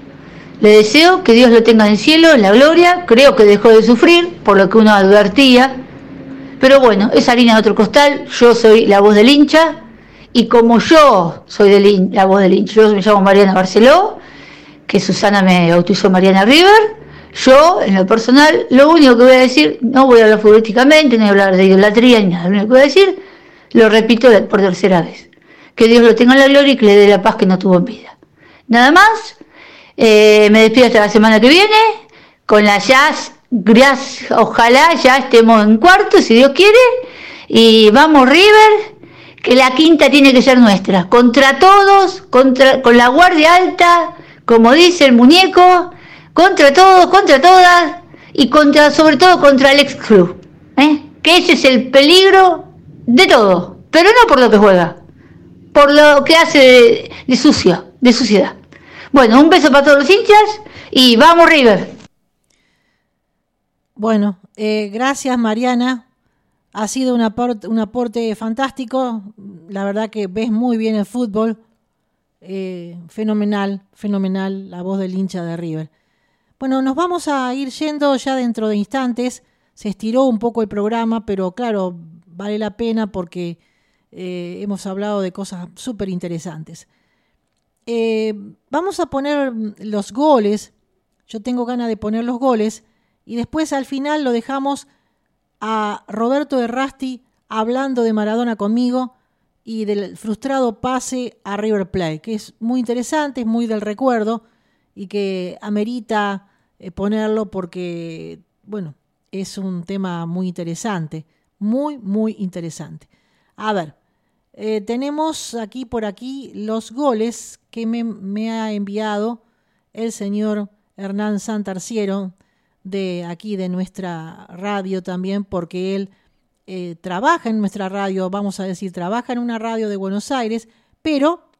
le deseo que Dios lo tenga en el cielo, en la gloria. Creo que dejó de sufrir, por lo que uno advertía. Pero bueno, es harina de otro costal. Yo soy la voz del hincha. Y como yo soy de la voz del hincha, yo me llamo Mariana Barceló que Susana me bautizó Mariana River. Yo, en lo personal, lo único que voy a decir, no voy a hablar futbolísticamente, no voy a hablar de idolatría ni nada, lo único que voy a decir, lo repito por tercera vez. Que Dios lo tenga en la gloria y que le dé la paz que no tuvo en vida. Nada más, eh, me despido hasta la semana que viene, con la jazz, gracias, ojalá ya estemos en cuarto, si Dios quiere, y vamos River, que la quinta tiene que ser nuestra, contra todos, contra, con la guardia alta, como dice el muñeco, contra todos, contra todas y contra, sobre todo contra el ex club. ¿eh? Que ese es el peligro de todo, pero no por lo que juega, por lo que hace de, sucio, de suciedad. Bueno, un beso para todos los hinchas y vamos River. Bueno, eh, gracias Mariana. Ha sido un aporte, un aporte fantástico. La verdad que ves muy bien el fútbol. Eh, fenomenal, fenomenal la voz del hincha de River. Bueno, nos vamos a ir yendo ya dentro de instantes. Se estiró un poco el programa, pero claro, vale la pena porque eh, hemos hablado de cosas súper interesantes. Eh, vamos a poner los goles. Yo tengo ganas de poner los goles. Y después al final lo dejamos a Roberto de Rasti hablando de Maradona conmigo y del frustrado pase a River Plate, que es muy interesante, es muy del recuerdo y que amerita eh, ponerlo porque, bueno, es un tema muy interesante, muy, muy interesante. A ver, eh, tenemos aquí por aquí los goles que me, ha enviado el señor Hernán Santarciero de aquí de nuestra radio también, porque él eh, trabaja en nuestra radio, vamos a decir, trabaja en una radio de Buenos Aires, pero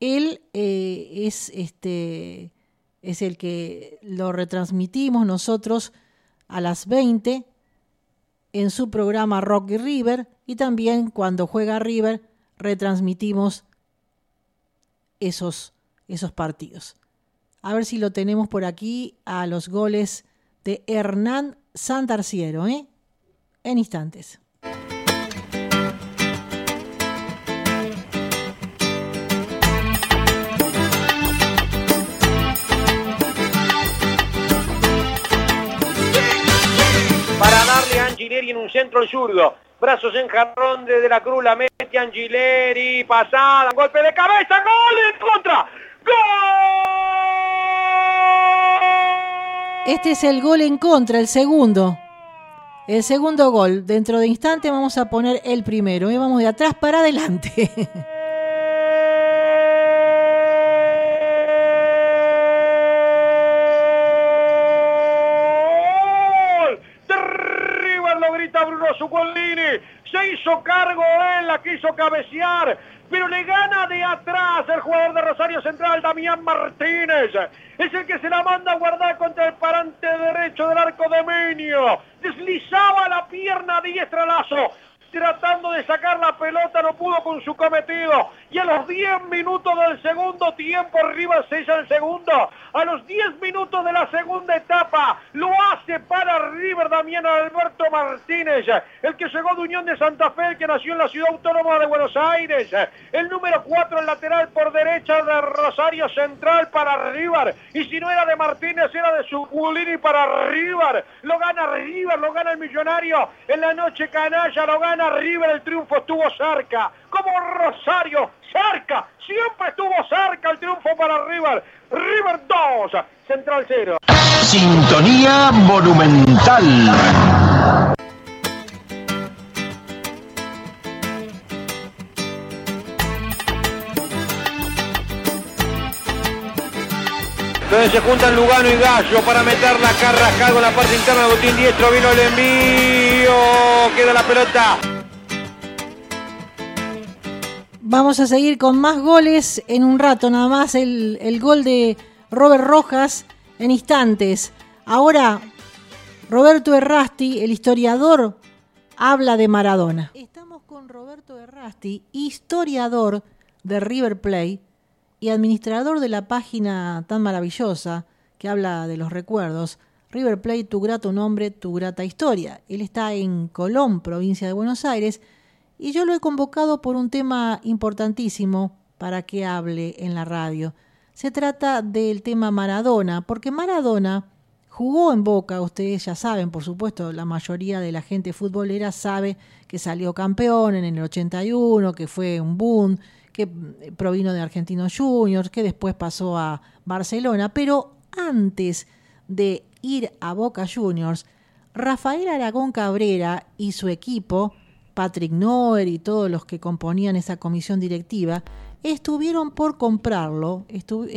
él eh, es, este, es el que lo retransmitimos nosotros a las 20 en su programa Rocky River y también cuando juega River retransmitimos esos, esos partidos. A ver si lo tenemos por aquí a los goles de Hernán Santarciero, ¿eh? en instantes. Angileri en un centro el zurdo. Brazos en jarrón de, la cruz, la mete Angileri, pasada, golpe de cabeza, gol en contra. ¡Gol! Este es el gol en contra, el segundo. El segundo gol, dentro de instante vamos a poner el primero. Y vamos de atrás para adelante. *laughs* lo grita Bruno Zuccolini. Se hizo cargo él, la quiso cabecear pero le gana de atrás el jugador de Rosario Central, Damián Martínez. Es el que se la manda a guardar contra el parante derecho del arco de Menio. Deslizaba la pierna diestra Lazo. Tratando de sacar la pelota, no pudo con su cometido. Y a los 10 minutos del segundo tiempo, River sella el segundo. A los 10 minutos de la segunda etapa, lo hace para River Damián Alberto Martínez, el que llegó de Unión de Santa Fe, el que nació en la ciudad autónoma de Buenos Aires. El número 4, el lateral por derecha de Rosario Central para River. Y si no era de Martínez, era de Suculini para River. Lo gana River, lo gana el millonario. En la noche canalla lo gana River, el triunfo estuvo cerca. Como Rosario, cerca, siempre estuvo cerca el triunfo para River. River 2, Central 0. Sintonía monumental. Entonces se juntan Lugano y Gallo para meter la carrascada con la parte interna de Botín Diestro. Vino el envío. Queda la pelota. Vamos a seguir con más goles en un rato. Nada más el, el gol de Robert Rojas en instantes. Ahora, Roberto Errasti, el historiador, habla de Maradona. Estamos con Roberto Errasti, historiador de River Plate y administrador de la página tan maravillosa que habla de los recuerdos, River Plate, tu grato nombre, tu grata historia. Él está en Colón, provincia de Buenos Aires, y yo lo he convocado por un tema importantísimo para que hable en la radio. Se trata del tema Maradona, porque Maradona jugó en Boca, ustedes ya saben, por supuesto, la mayoría de la gente futbolera sabe que salió campeón en el 81, que fue un boom, que provino de Argentinos Juniors, que después pasó a Barcelona, pero antes de ir a Boca Juniors, Rafael Aragón Cabrera y su equipo, Patrick Noer y todos los que componían esa comisión directiva, estuvieron por comprarlo.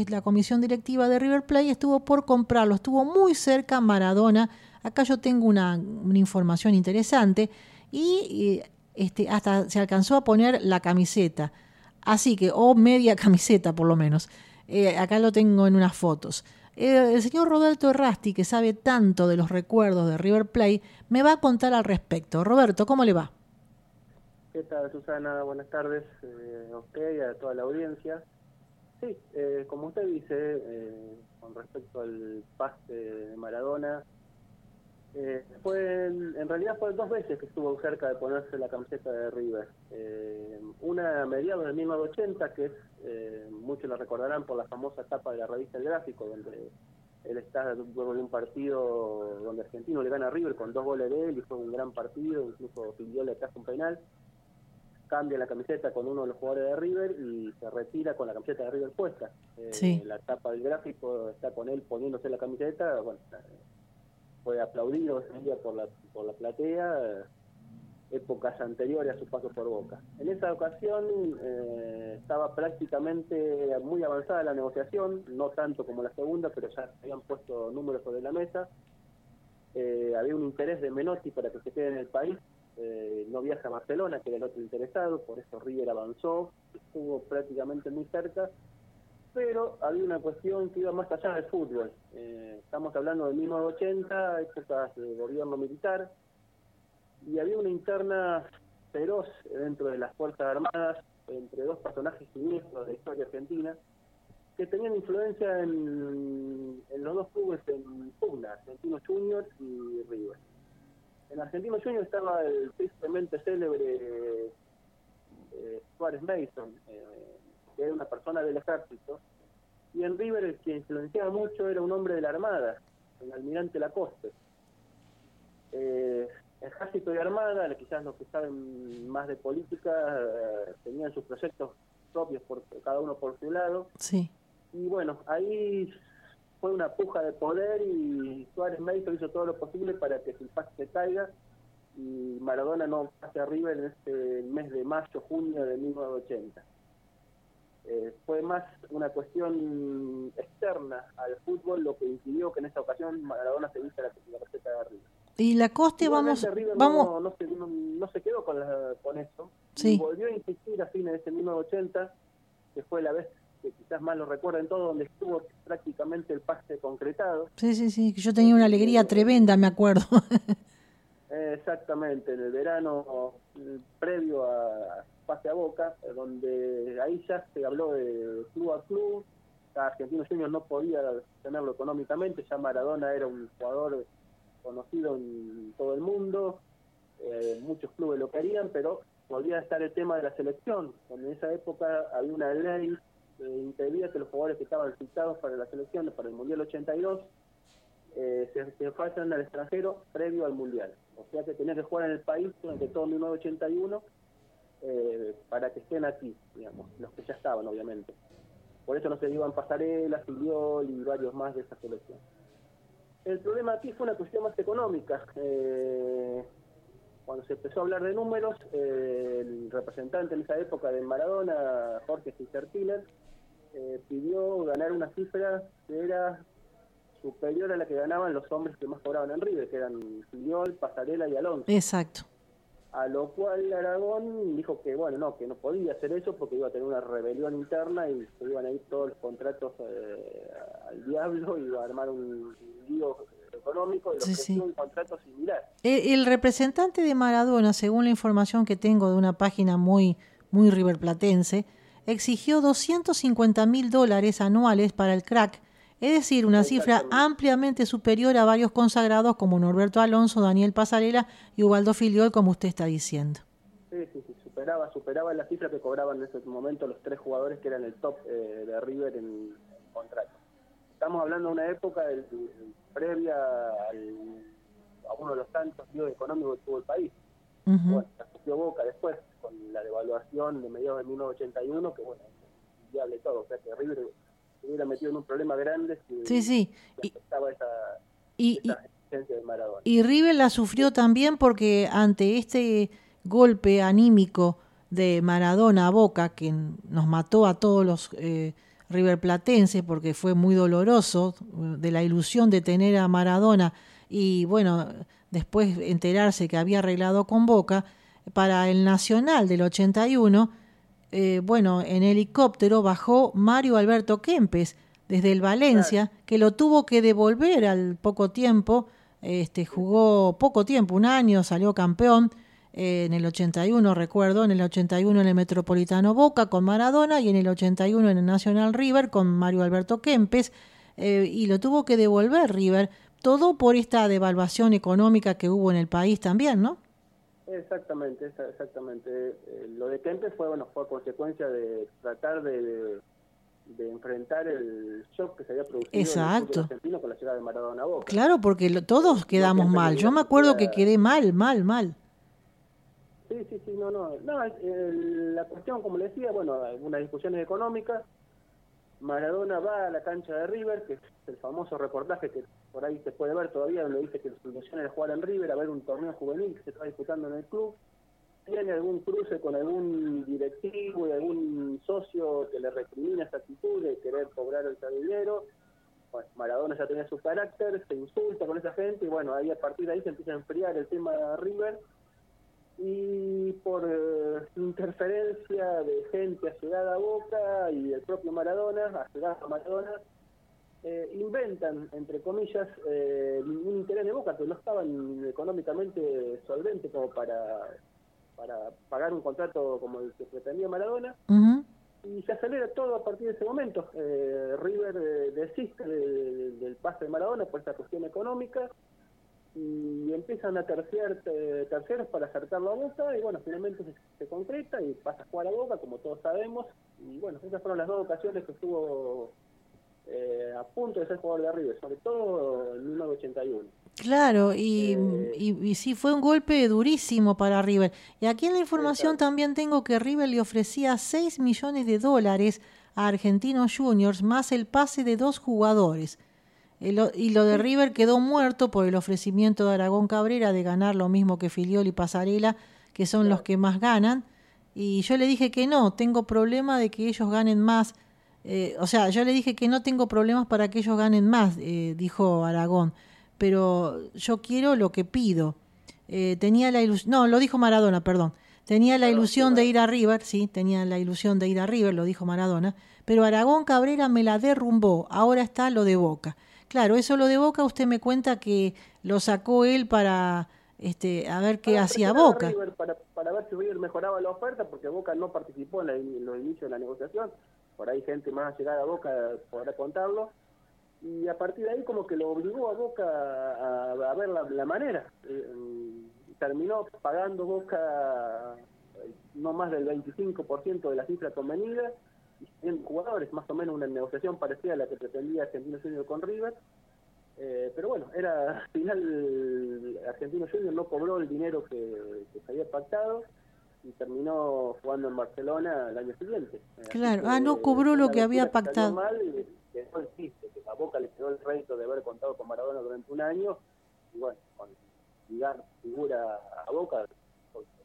la comisión directiva de River Plate estuvo por comprarlo, estuvo muy cerca Maradona. Acá yo tengo una, información interesante y este, hasta se alcanzó a poner la camiseta. Así que, o media *laughs* camiseta por lo menos. Eh, acá lo tengo en unas fotos. Eh, el señor Roberto Errasti, que sabe tanto de los recuerdos de River Plate, me va a contar al respecto. Roberto, ¿cómo le va? ¿Qué tal, Susana? Buenas tardes eh, a usted y a toda la audiencia. Sí, como usted dice, con respecto al pase de Maradona, eh, fue en, realidad fue dos veces que estuvo cerca de ponerse la camiseta de River. Eh, una a mediados de 1980, que es, eh, muchos la recordarán por la famosa etapa de la revista El Gráfico, donde él está luego de un partido donde Argentino le gana a River con dos goles de él y fue un gran partido, incluso pidió le un penal. Cambia la camiseta con uno de los jugadores de River y se retira con la camiseta de River puesta. La etapa del gráfico está con él poniéndose la camiseta. Bueno, fue aplaudido ese día por la, por la platea, épocas anteriores a su paso por Boca. En esa ocasión eh, estaba prácticamente muy avanzada la negociación, no tanto como la segunda, pero ya habían puesto números sobre la mesa. Eh, había un interés de Menotti para que se quede en el país, eh, no viaja a Barcelona, que era el otro interesado, por eso River avanzó, estuvo prácticamente muy cerca pero había una cuestión que iba más allá del fútbol. Eh, estamos hablando de 1980, épocas de gobierno militar, y había una interna feroz dentro de las Fuerzas Armadas entre dos personajes siniestros de la historia argentina que tenían influencia en, los dos clubes en pugna, Argentinos Juniors y River. En Argentinos Juniors estaba el tristemente célebre eh, Suárez Mason, eh, que era una persona del ejército, y en River el que influenciaba mucho era un hombre de la Armada, el almirante Lacoste. Eh, ejército y Armada, quizás los que saben más de política, eh, tenían sus proyectos propios, por cada uno por su lado. Sí. Y bueno, ahí fue una puja de poder y Suárez Mason hizo todo lo posible para que su paz se caiga y Maradona no pase a River en este mes de mayo, junio de 1980. Eh, fue más una cuestión externa al fútbol lo que impidió que en esta ocasión Maradona se vista la, receta de arriba. Y la Coste, vamos, vamos... No, se, no, se, quedó con, con eso. Sí. volvió a insistir a fines de ese 1980, que fue la vez que quizás más lo recuerden todo, donde estuvo prácticamente el pase concretado. Sí, sí, sí, yo tenía una alegría tremenda, me acuerdo. *laughs* exactamente, en el verano previo a pase a Boca, donde ahí ya se habló de club a club, Argentinos Juniors no podía tenerlo económicamente, ya Maradona era un jugador conocido en todo el mundo, eh, muchos clubes lo querían, pero volvía a estar el tema de la selección, donde en esa época había una ley que impedía que los jugadores que estaban citados para la selección, para el Mundial 82, eh, se, se pasan al extranjero previo al Mundial. O sea que tenían que jugar en el país durante todo 1981 eh, para que estén aquí, digamos, los que ya estaban, obviamente. Por eso no se iban Pasarela, Filiol y varios más de esa selección. El problema aquí fue una cuestión más económica. Eh, cuando se empezó a hablar de números, eh, el representante en esa época de Maradona, Jorge Fischer-Tiller, eh, pidió ganar una cifra que era superior a la que ganaban los hombres que más cobraban en River, que eran Filiol, Pasarela y Alonso. Exacto. A lo cual Aragón dijo que, bueno, no, que no podía hacer eso porque iba a tener una rebelión interna y se iban a ir todos los contratos eh, al diablo y iba a armar un lío económico y sí, un contrato similar. El, representante de Maradona, según la información que tengo de una página muy, muy riverplatense, exigió 250 mil dólares anuales para el crack es decir, una cifra ampliamente superior a varios consagrados como Norberto Alonso, Daniel Pasarela y Ubaldo Filiol, como usted está diciendo. Sí, sí, sí, superaba, superaba la cifra que cobraban en ese momento los tres jugadores que eran el top eh, de River en, contrato. Estamos hablando de una época previa a uno de los tantos líos económicos que tuvo el país. Bueno, la Boca después, con la devaluación de mediados de 1981, que bueno, diable todo, o sea que River hubiera metido en un problema grande si sí, sí. y, esa, y, de Maradona. Y River la sufrió también porque ante este golpe anímico de Maradona a Boca, que nos mató a todos los eh, River Platenses porque fue muy doloroso, de la ilusión de tener a Maradona y bueno, después enterarse que había arreglado con Boca, para el Nacional del 81, eh, bueno, en helicóptero bajó Mario Alberto Kempes desde el Valencia, que lo tuvo que devolver al poco tiempo, este, jugó poco tiempo, un año, salió campeón eh, en el 81, recuerdo, en el 81 en el Metropolitano Boca con Maradona y en el 81 en el National River con Mario Alberto Kempes, eh, y lo tuvo que devolver River, todo por esta devaluación económica que hubo en el país también, ¿no? Exactamente, exactamente. Eh, lo de Kempes fue, bueno, fue consecuencia de tratar de, de, enfrentar el shock que se había producido Exacto. en el argentino con la llegada de Maradona Boca. Claro, porque todos quedamos mal. Yo me acuerdo que quedé mal, mal, mal. Sí, sí, sí, no, no. no la cuestión, como le decía, bueno, algunas discusiones económicas. Maradona va a la cancha de River, que es el famoso reportaje que por ahí se puede ver todavía, donde dice que su intención era jugar en River, a ver un torneo juvenil que se está disputando en el club. Tiene algún cruce con algún directivo y algún socio que le recrimina esa actitud de querer cobrar el dinero. Bueno, Maradona ya tenía su carácter, se insulta con esa gente y bueno, ahí a partir de ahí se empieza a enfriar el tema de River y por eh, interferencia de gente allegada a Boca y del propio Maradona, allegada a Maradona, eh, inventan, entre comillas, eh, un interés de Boca que no estaban económicamente solvente como para, para pagar un contrato como el que pretendía Maradona. Y se acelera todo a partir de ese momento. River desiste del pase de Maradona por esta cuestión económica y empiezan a terciar terceros para acercarlo a Boca y bueno, finalmente se, concreta y pasa a jugar a Boca, como todos sabemos. Y bueno, esas fueron las dos ocasiones que estuvo eh, a punto de ser jugador de River, sobre todo en 1981. Claro, y, eh, y, sí fue un golpe durísimo para River. Y aquí en la información también tengo que River le ofrecía 6 millones de dólares a Argentinos Juniors más el pase de dos jugadores y lo de River quedó muerto por el ofrecimiento de Aragón Cabrera de ganar lo mismo que Filiol y Pasarela, que son los que más ganan. Y yo le dije que no, tengo problema de que ellos ganen más. Eh, o sea, yo le dije que no tengo problemas para que ellos ganen más, eh, dijo Aragón. Pero yo quiero lo que pido. Eh, tenía la ilusión, no, lo dijo Maradona, perdón. Tenía la ilusión de ir a River, sí, tenía la ilusión de ir a River, lo dijo Maradona, pero Aragón Cabrera me la derrumbó, ahora está lo de Boca. Claro, eso lo de Boca usted me cuenta que lo sacó él para este, a ver qué hacía Boca. para, para, ver si River mejoraba la oferta, porque Boca no participó en, los inicios de la negociación. Por ahí gente más llegada a Boca podrá contarlo. Y a partir de ahí como que lo obligó a Boca a, ver la, manera. Eh, terminó pagando Boca eh, no más del 25% de la cifra convenida y jugadores, más o menos una negociación parecida a la que pretendía Argentino Junior con River eh, pero bueno, era al final Argentino Junior no cobró el dinero que, se había pactado y terminó jugando en Barcelona el año siguiente. Claro, ah, no cobró lo que había pactado. Mal, que no existe, que a Boca le quedó el rédito de haber contado con Maradona durante un año y bueno, con ligar figura a Boca,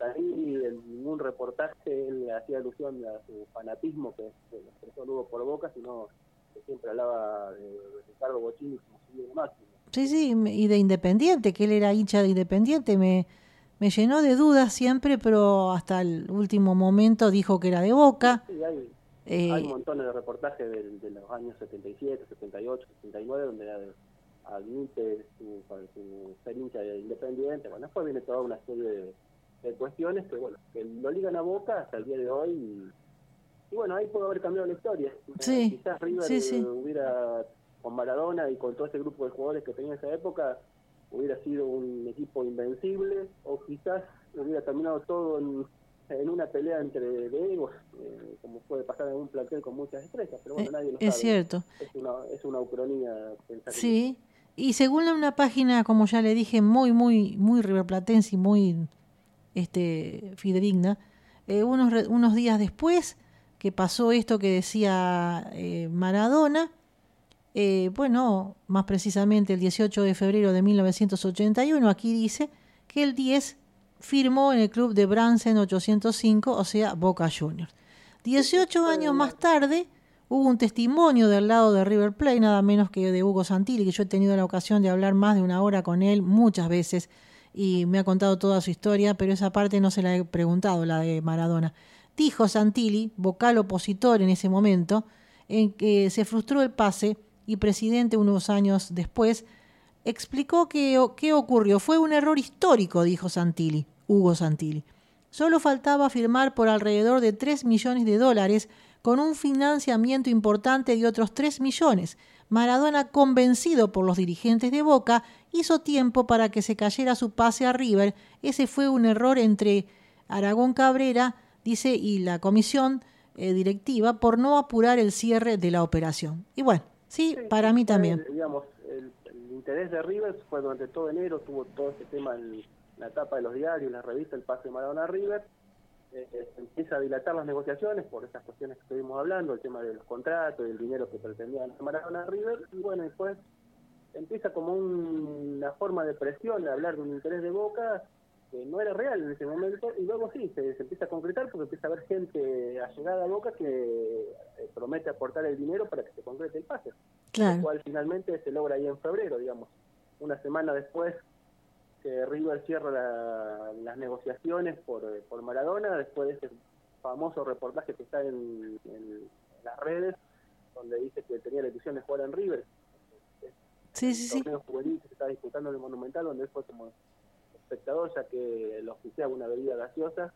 ahí en ningún reportaje él hacía alusión a su fanatismo que, que expresó luego por Boca, sino que siempre hablaba de, Ricardo Bochini como su máximo. Sí, sí, y de Independiente, que él era hincha de Independiente, me, me llenó de dudas siempre, pero hasta el último momento dijo que era de Boca. Sí, hay, eh, hay montones de reportajes de, los años 77, 78, 79, donde admite su, su ser hincha de Independiente. Bueno, después viene toda una serie de, cuestiones que, bueno, que lo ligan a Boca hasta el día de hoy y y bueno, ahí pudo haber cambiado la historia. Sí, Quizás River hubiera, con Maradona y con todo ese grupo de jugadores que tenía en esa época, hubiera sido un equipo invencible, o quizás hubiera terminado todo en, una pelea entre egos, eh, como puede pasar en un plantel con muchas estrellas, pero bueno, eh, nadie lo es cierto. Es una, es una ucronía pensar Sí, y según una página, como ya le dije, muy, muy, muy riverplatense y muy este, fidedigna, eh, unos, unos días después que pasó esto que decía eh, Maradona. Eh, bueno, más precisamente el 18 de febrero de 1981, aquí dice que el 10 firmó en el club de Bransen 805, o sea, Boca Juniors. 18 años más tarde hubo un testimonio del lado de River Plate, nada menos que de Hugo Santilli, que yo he tenido la ocasión de hablar más de una hora con él muchas veces y me ha contado toda su historia, pero esa parte no se la he preguntado, la de Maradona. Dijo Santilli, vocal opositor en ese momento, en que se frustró el pase y presidente unos años después, explicó que, qué ocurrió. Fue un error histórico, dijo Santilli, Hugo Santilli. Solo faltaba firmar por alrededor de 3 millones de dólares con un financiamiento importante de otros 3 millones. Maradona, convencido por los dirigentes de Boca, hizo tiempo para que se cayera su pase a River. Ese fue un error entre Aragón Cabrera dice, y la comisión eh, directiva por no apurar el cierre de la operación. Y bueno, sí, para mí también. digamos, el, interés de River fue durante todo enero, tuvo todo este tema en la etapa de los diarios, la revista, el pase de Maradona River. Eh, empieza a dilatar las negociaciones por estas cuestiones que estuvimos hablando, el tema de los contratos, el dinero que pretendían Maradona River, y bueno, después empieza como una forma de presión, de hablar de un interés de Boca, que no era real en ese momento, y luego sí, se, empieza a concretar porque empieza a haber gente allegada a Boca que eh, promete aportar el dinero para que se concrete el pase. Claro. Lo cual finalmente se logra ahí en febrero, digamos. Una semana después que River cierra las negociaciones por, por Maradona, después de ese famoso reportaje que está en, las redes, donde dice que tenía la ilusión de jugar en River. Sí, sí, sí. juvenil que se está disputando en el Monumental, donde él fue como espectador, ya que lo oficiaba una bebida gaseosa.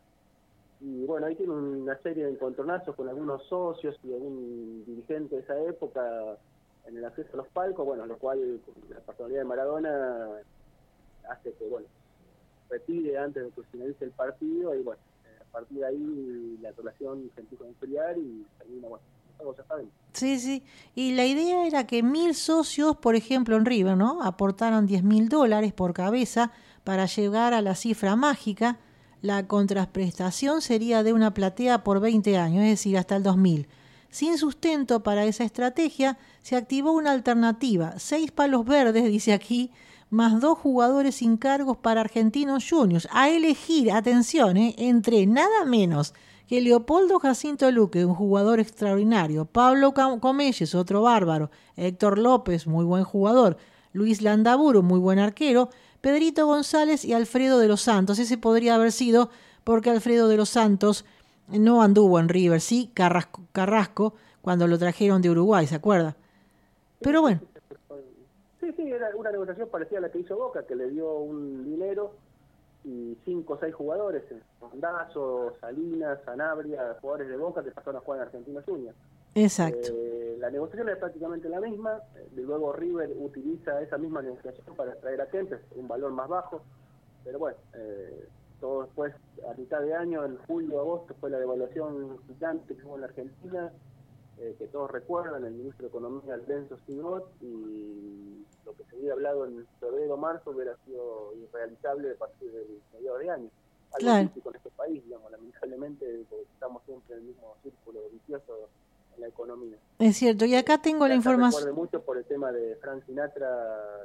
Y bueno, ahí tiene una serie de encontronazos con algunos socios y algún dirigente de esa época en el acceso a los palcos, bueno, lo cual la personalidad de Maradona hace que, bueno, retire antes de que finalice el partido y bueno, a partir de ahí la relación se empieza a enfriar y termina, bueno, ya saben. Sí, sí. Y la idea era que mil socios, por ejemplo, en River, ¿no? Aportaran 10 mil dólares por cabeza para llegar a la cifra mágica, la contraprestación sería de una platea por 20 años, es decir, hasta el 2000. Sin sustento para esa estrategia, se activó una alternativa, seis palos verdes, *laughs* dice aquí, más dos jugadores sin cargos para Argentinos Juniors, a elegir, atención, eh, entre nada menos que Leopoldo Jacinto Luque, un jugador extraordinario, Pablo Comelles, otro bárbaro, Héctor López, muy buen jugador, Luis Landaburo, muy buen arquero, Pedrito González y Alfredo de los Santos. Ese podría haber sido porque Alfredo de los Santos no anduvo en River, sí, Carrasco, Carrasco cuando lo trajeron de Uruguay, ¿se acuerda? Pero bueno. Era una negociación parecida a la que hizo Boca, que le dio un dinero y cinco o seis jugadores, Mondazo, Salinas, Sanabria, jugadores de Boca que pasaron a jugar en Argentina Junior. Exacto. Eh, la negociación es prácticamente la misma, eh, luego River utiliza esa misma negociación para traer a Kempes, un valor más bajo, pero bueno, eh, todo después, a mitad de año, en julio, agosto, fue la devaluación gigante que hubo en la Argentina, que todos recuerdan, el ministro de Economía, Lenzo Sigot, y lo que se había hablado en febrero marzo hubiera sido irrealizable a partir del medio de año. Algo claro. en este país, digamos, lamentablemente, porque estamos siempre en el mismo círculo vicioso la economía. Es cierto, y acá tengo la información. Mucho por el tema de Frank Sinatra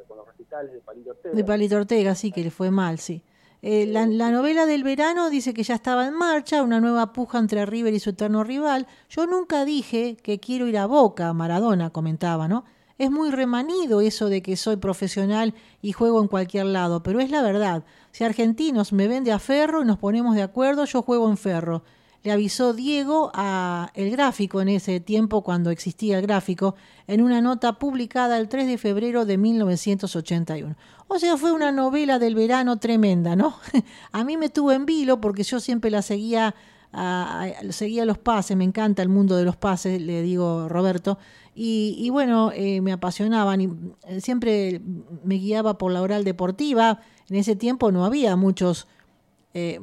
con los recitales de Palito Ortega. De Palito Ortega, sí, que le fue mal, sí. Eh, la, la, novela del verano dice que ya estaba en marcha, una nueva puja entre River y su eterno rival. Yo nunca dije que quiero ir a Boca, Maradona comentaba, ¿no? Es muy remanido eso de que soy profesional y juego en cualquier lado, pero es la verdad. Si Argentinos me vende a Ferro y nos ponemos de acuerdo, yo juego en Ferro le avisó Diego a El Gráfico en ese tiempo cuando existía el gráfico en una nota publicada el 3 de febrero de 1981. O sea, fue una novela del verano tremenda, ¿no? *laughs* a mí me tuvo en vilo porque yo siempre la seguía a, seguía los pases, me encanta el mundo de los pases, le digo Roberto, y, y bueno, eh, me apasionaban y siempre me guiaba por la oral deportiva, en ese tiempo no había muchos... Eh,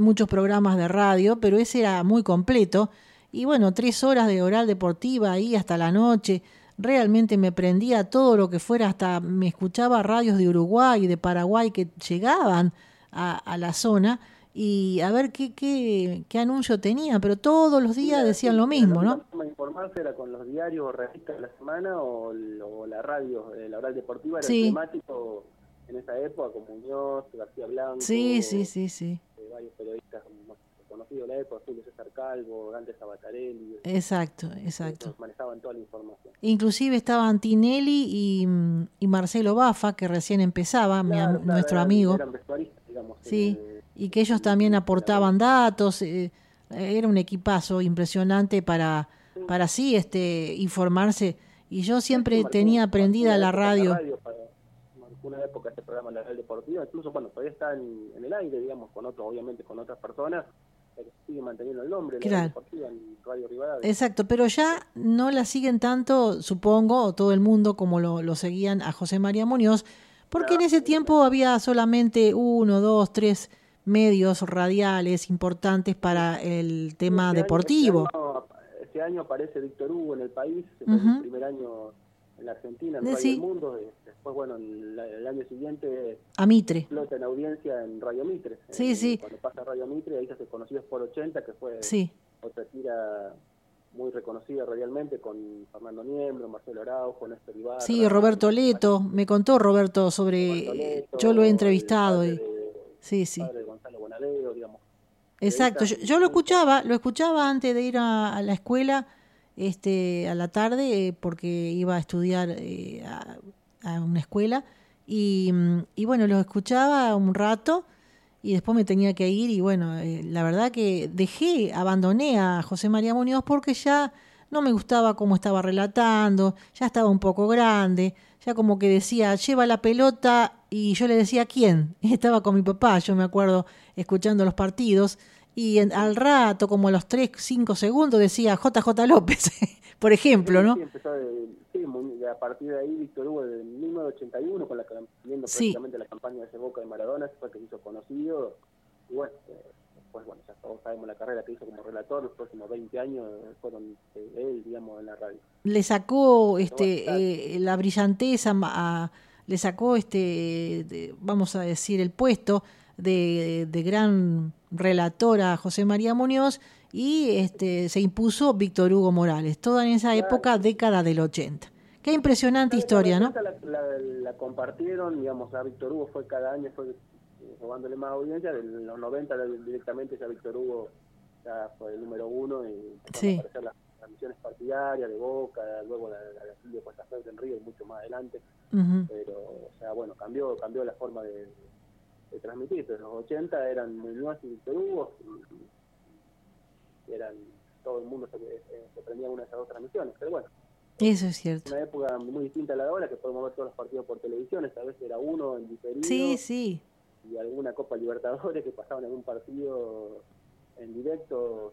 muchos programas de radio, pero ese era muy completo. Y bueno, tres horas de oral deportiva ahí hasta la noche. Realmente me prendía todo lo que fuera, hasta me escuchaba radios de Uruguay y de Paraguay que llegaban a, a la zona y a ver qué, qué, qué, anuncio tenía, pero todos los días decían lo mismo, ¿no? La informarse era con los diarios o revistas de la semana o, o la radio, la oral deportiva era sí. temático en esa época, como Muñoz, García Blanco. Sí, sí, sí, sí varios periodistas más conocidos de la época, Julio César Calvo, Dante Sabatarelli. Exacto, exacto. Manejaban toda la información. Inclusive estaban Tinelli y, y Marcelo Bafa, que recién empezaba, claro, mi, claro, nuestro eran, amigo. Eran digamos, sí, eh, y que ellos también aportaban datos. Eh, era un equipazo impresionante para, sí. para así este, informarse. Y yo siempre sí, tenía prendida la radio. La radio para, una época este programa la red deportiva, incluso bueno, todavía está en, en, el aire, digamos, con otro, obviamente con otras personas, pero sigue manteniendo el nombre, claro. la deportiva en Radio Rivadavia. Exacto, pero ya no la siguen tanto, supongo, todo el mundo como lo, lo seguían a José María Muñoz, porque no, en ese tiempo había solamente uno, dos, tres medios radiales importantes para el tema este deportivo. Año, este, año, este, año, aparece Víctor Hugo en el país, uh -huh. el primer año en la Argentina, en Radio sí. del Mundo, después, bueno, el, el, año siguiente a Mitre. explota en audiencia en Radio Mitre. Sí, eh, sí. Cuando pasa Radio Mitre, ahí se hace conocidos por 80, que fue sí. otra tira muy reconocida radialmente con Fernando Niembro, Marcelo Araujo, Néstor Ibarra. Sí, Roberto Leto, me contó Roberto sobre, Roberto Leto, yo lo he entrevistado. Y, de, sí, sí. Padre Gonzalo Bonadeo, digamos. Exacto, yo, yo, lo escuchaba, lo escuchaba antes de ir a, a la escuela este a la tarde eh, porque iba a estudiar eh, a, una escuela. Y, y, bueno, lo escuchaba un rato y después me tenía que ir y bueno, eh, la verdad que dejé, abandoné a José María Muñoz porque ya no me gustaba cómo estaba relatando, ya estaba un poco grande, ya como que decía, lleva la pelota y yo le decía, ¿quién? *laughs* Estaba con mi papá, yo me acuerdo, escuchando los partidos y en, al rato, como a los 3, 5 segundos, decía JJ López, *laughs* por ejemplo, ¿no? Sí, empezó de, sí, a partir de ahí Víctor Hugo de 1981, con la, viendo sí. prácticamente la campaña de ese Boca de Maradona, fue que se hizo conocido, y bueno, eh, pues bueno, ya todos sabemos la carrera que hizo como relator, los próximos 20 años fueron eh, él, digamos, en la radio. Le sacó este eh, la brillanteza, a, le sacó este, vamos a decir, el puesto de, de gran relatora José María Muñoz y este se impuso Víctor Hugo Morales, toda en esa época, década del 80. Qué impresionante historia, ¿no? La, la, la, compartieron, digamos, a Víctor Hugo fue cada año, fue robándole más audiencia, de los 90 directamente ya Víctor Hugo ya fue el número uno y sí. a las transmisiones partidarias de Boca, luego la, la, la Silvio Costa en Río y mucho más adelante, uh -huh. pero, o sea, bueno, cambió, cambió la forma de, de transmitir, pero los 80 eran Muñoz y Víctor Hugo, y, y eran, todo el mundo se, se prendía una de esas dos transmisiones, pero bueno. Eso es cierto. Una época muy distinta a la de ahora, que podemos ver todos los partidos por televisión, esta vez era uno en diferido. Sí, sí. y alguna Copa Libertadores que pasaban en un partido en directo,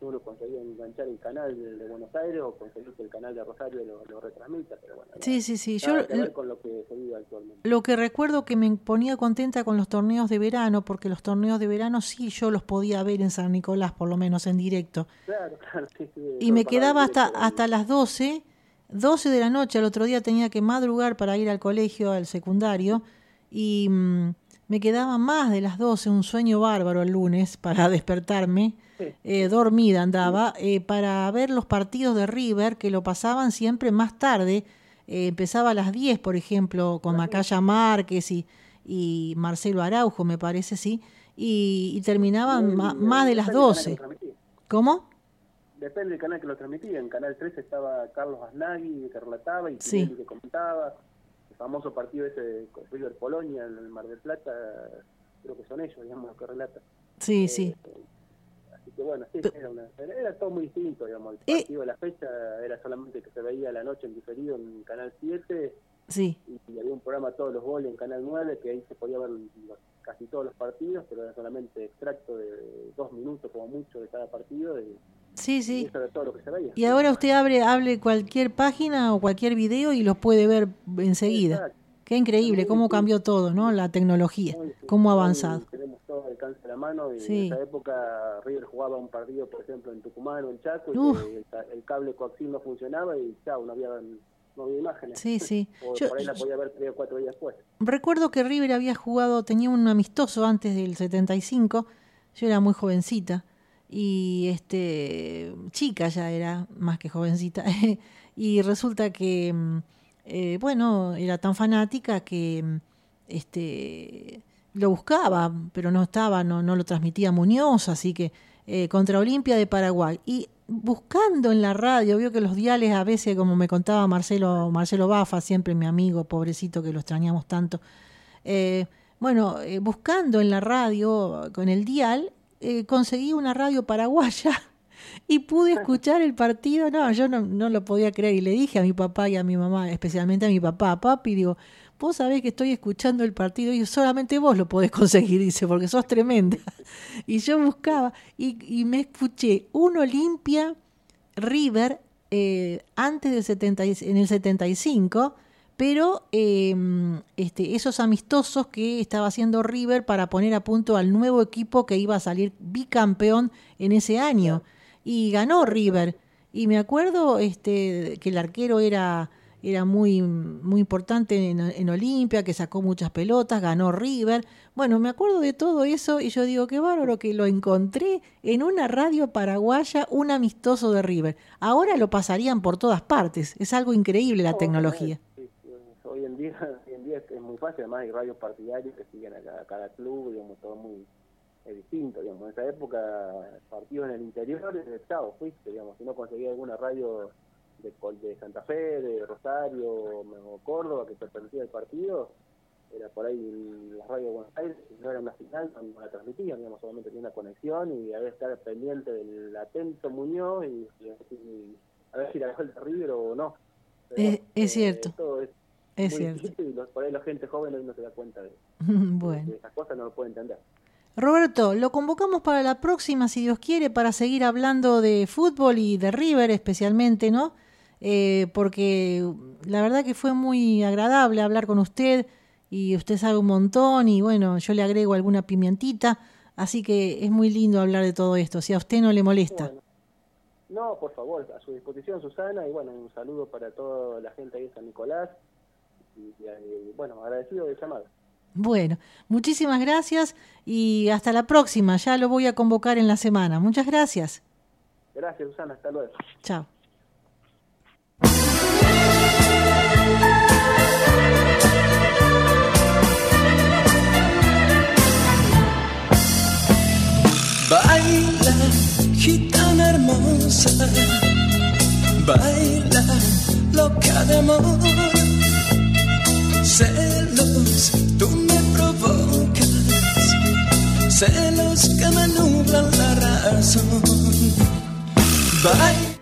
uno conseguía enganchar el canal de, Buenos Aires o conseguir que el canal de Rosario lo, lo retransmita, pero bueno. Sí, sí, sí. Yo con lo que se vive actualmente. Lo que recuerdo que me ponía contenta con los torneos de verano, porque los torneos de verano sí yo los podía ver en San Nicolás, por lo menos en directo. Claro, *laughs* claro, sí, sí, Y me quedaba hasta, hasta las 12, 12 de la noche, al otro día tenía que madrugar para ir al colegio, al secundario, y... Mm, me quedaba más de las 12, un sueño bárbaro el lunes para *laughs* despertarme, eh, dormida andaba, eh, para ver los partidos de River que lo pasaban siempre más tarde. Eh, empezaba a las 10, por ejemplo, con Macaya Márquez y, y Marcelo Araujo, me parece, sí, y, terminaban más de las 12. ¿Cómo? Depende del canal que lo transmitía. En Canal 3 estaba Carlos Aznagui, que relataba, y que comentaba famoso partido ese de River Polonia en el Mar del Plata, creo que son ellos, digamos, los que relatan. Sí, eh, sí. así que bueno, sí, era, una, era, todo muy distinto, digamos. El eh. partido de la fecha era solamente que se veía la noche en diferido en Canal 7. Sí. Y, había un programa todos los goles en Canal 9 que ahí se podía ver casi todos los partidos, pero era solamente extracto de dos minutos como mucho de cada partido. Y, Sí, sí. Y, ahora usted abre, hable cualquier página o cualquier video y los puede ver enseguida. Qué increíble, cómo cambió todo, ¿no? La tecnología, cómo ha avanzado. Tenemos todo al alcance de la mano y en esa época River jugaba un partido, por ejemplo, en Tucumán o en Chaco y el, cable coaxil no funcionaba y chao, no había, no había imágenes. Sí, sí. *laughs* por ahí la podía ver tres o cuatro días después. Recuerdo que River había jugado, tenía un amistoso antes del 75, yo era muy jovencita y este chica ya era más que jovencita *laughs* y resulta que mm, eh, bueno era tan fanática que mm, este lo buscaba pero no estaba no, no lo transmitía Muñoz así que eh, contra Olimpia de Paraguay. Y buscando en la radio vio que los diales a veces como me contaba Marcelo Marcelo Bafa siempre mi amigo pobrecito que lo extrañamos tanto eh, bueno buscando en la radio con el dial conseguí una radio paraguaya *laughs* y pude escuchar el partido. No, yo no, no, lo podía creer y le dije a mi papá y a mi mamá, especialmente a mi papá, papi, digo, vos sabés que estoy escuchando el partido y solamente vos lo podés *laughs* conseguir, dice, porque sos tremenda. *laughs* Y yo buscaba y, y me escuché un Olimpia River eh, antes del 70, en el 75 pero em, este, esos amistosos que estaba haciendo River para poner a punto al nuevo equipo que iba a salir bicampeón en ese año. Y ganó River. Y me acuerdo este, que el arquero era, era muy, muy importante en, en Olimpia, que sacó muchas pelotas, ganó River. Bueno, me acuerdo de todo eso y yo digo, qué bárbaro que lo encontré en una radio paraguaya, un amistoso de River. Ahora lo pasarían por todas partes. Es algo increíble la oh, tecnología hoy en día *laughs* hoy en día es muy fácil, además hay radios partidarios que siguen a cada, club, digamos, todo muy distinto, digamos, en esa época partidos en el interior, chao, fuiste, digamos, si no conseguía alguna radio de, de Santa Fe, de Rosario o Córdoba que pertenecía al partido, era por ahí la radio de Buenos Aires, no era una final, no la transmitían, digamos, solamente tenía una conexión y había que estar pendiente del atento Muñoz y, a ver si la dejó el River o no. es, es, cierto. Es cierto. Y por ahí la gente joven no se da cuenta de, *laughs* bueno. esas cosas, no lo puede entender. Roberto, lo convocamos para la próxima, si Dios quiere, para seguir hablando de fútbol y de River especialmente, ¿no? Eh, porque la verdad que fue muy agradable hablar con usted y usted sabe un montón y bueno, yo le agrego alguna pimientita, así que es muy lindo hablar de todo esto, si a usted no le molesta. no, por favor, a su disposición Susana y bueno, un saludo para toda la gente ahí de San Nicolás y, bueno, agradecido de llamada. Bueno, muchísimas gracias y hasta la próxima. Ya lo voy a convocar en la semana. Muchas gracias. Gracias, Susana. Hasta luego. Chao. Baila, gitana hermosa, baila, loca de amor celos tú me provocas, celos que me nublan la razón. Bye.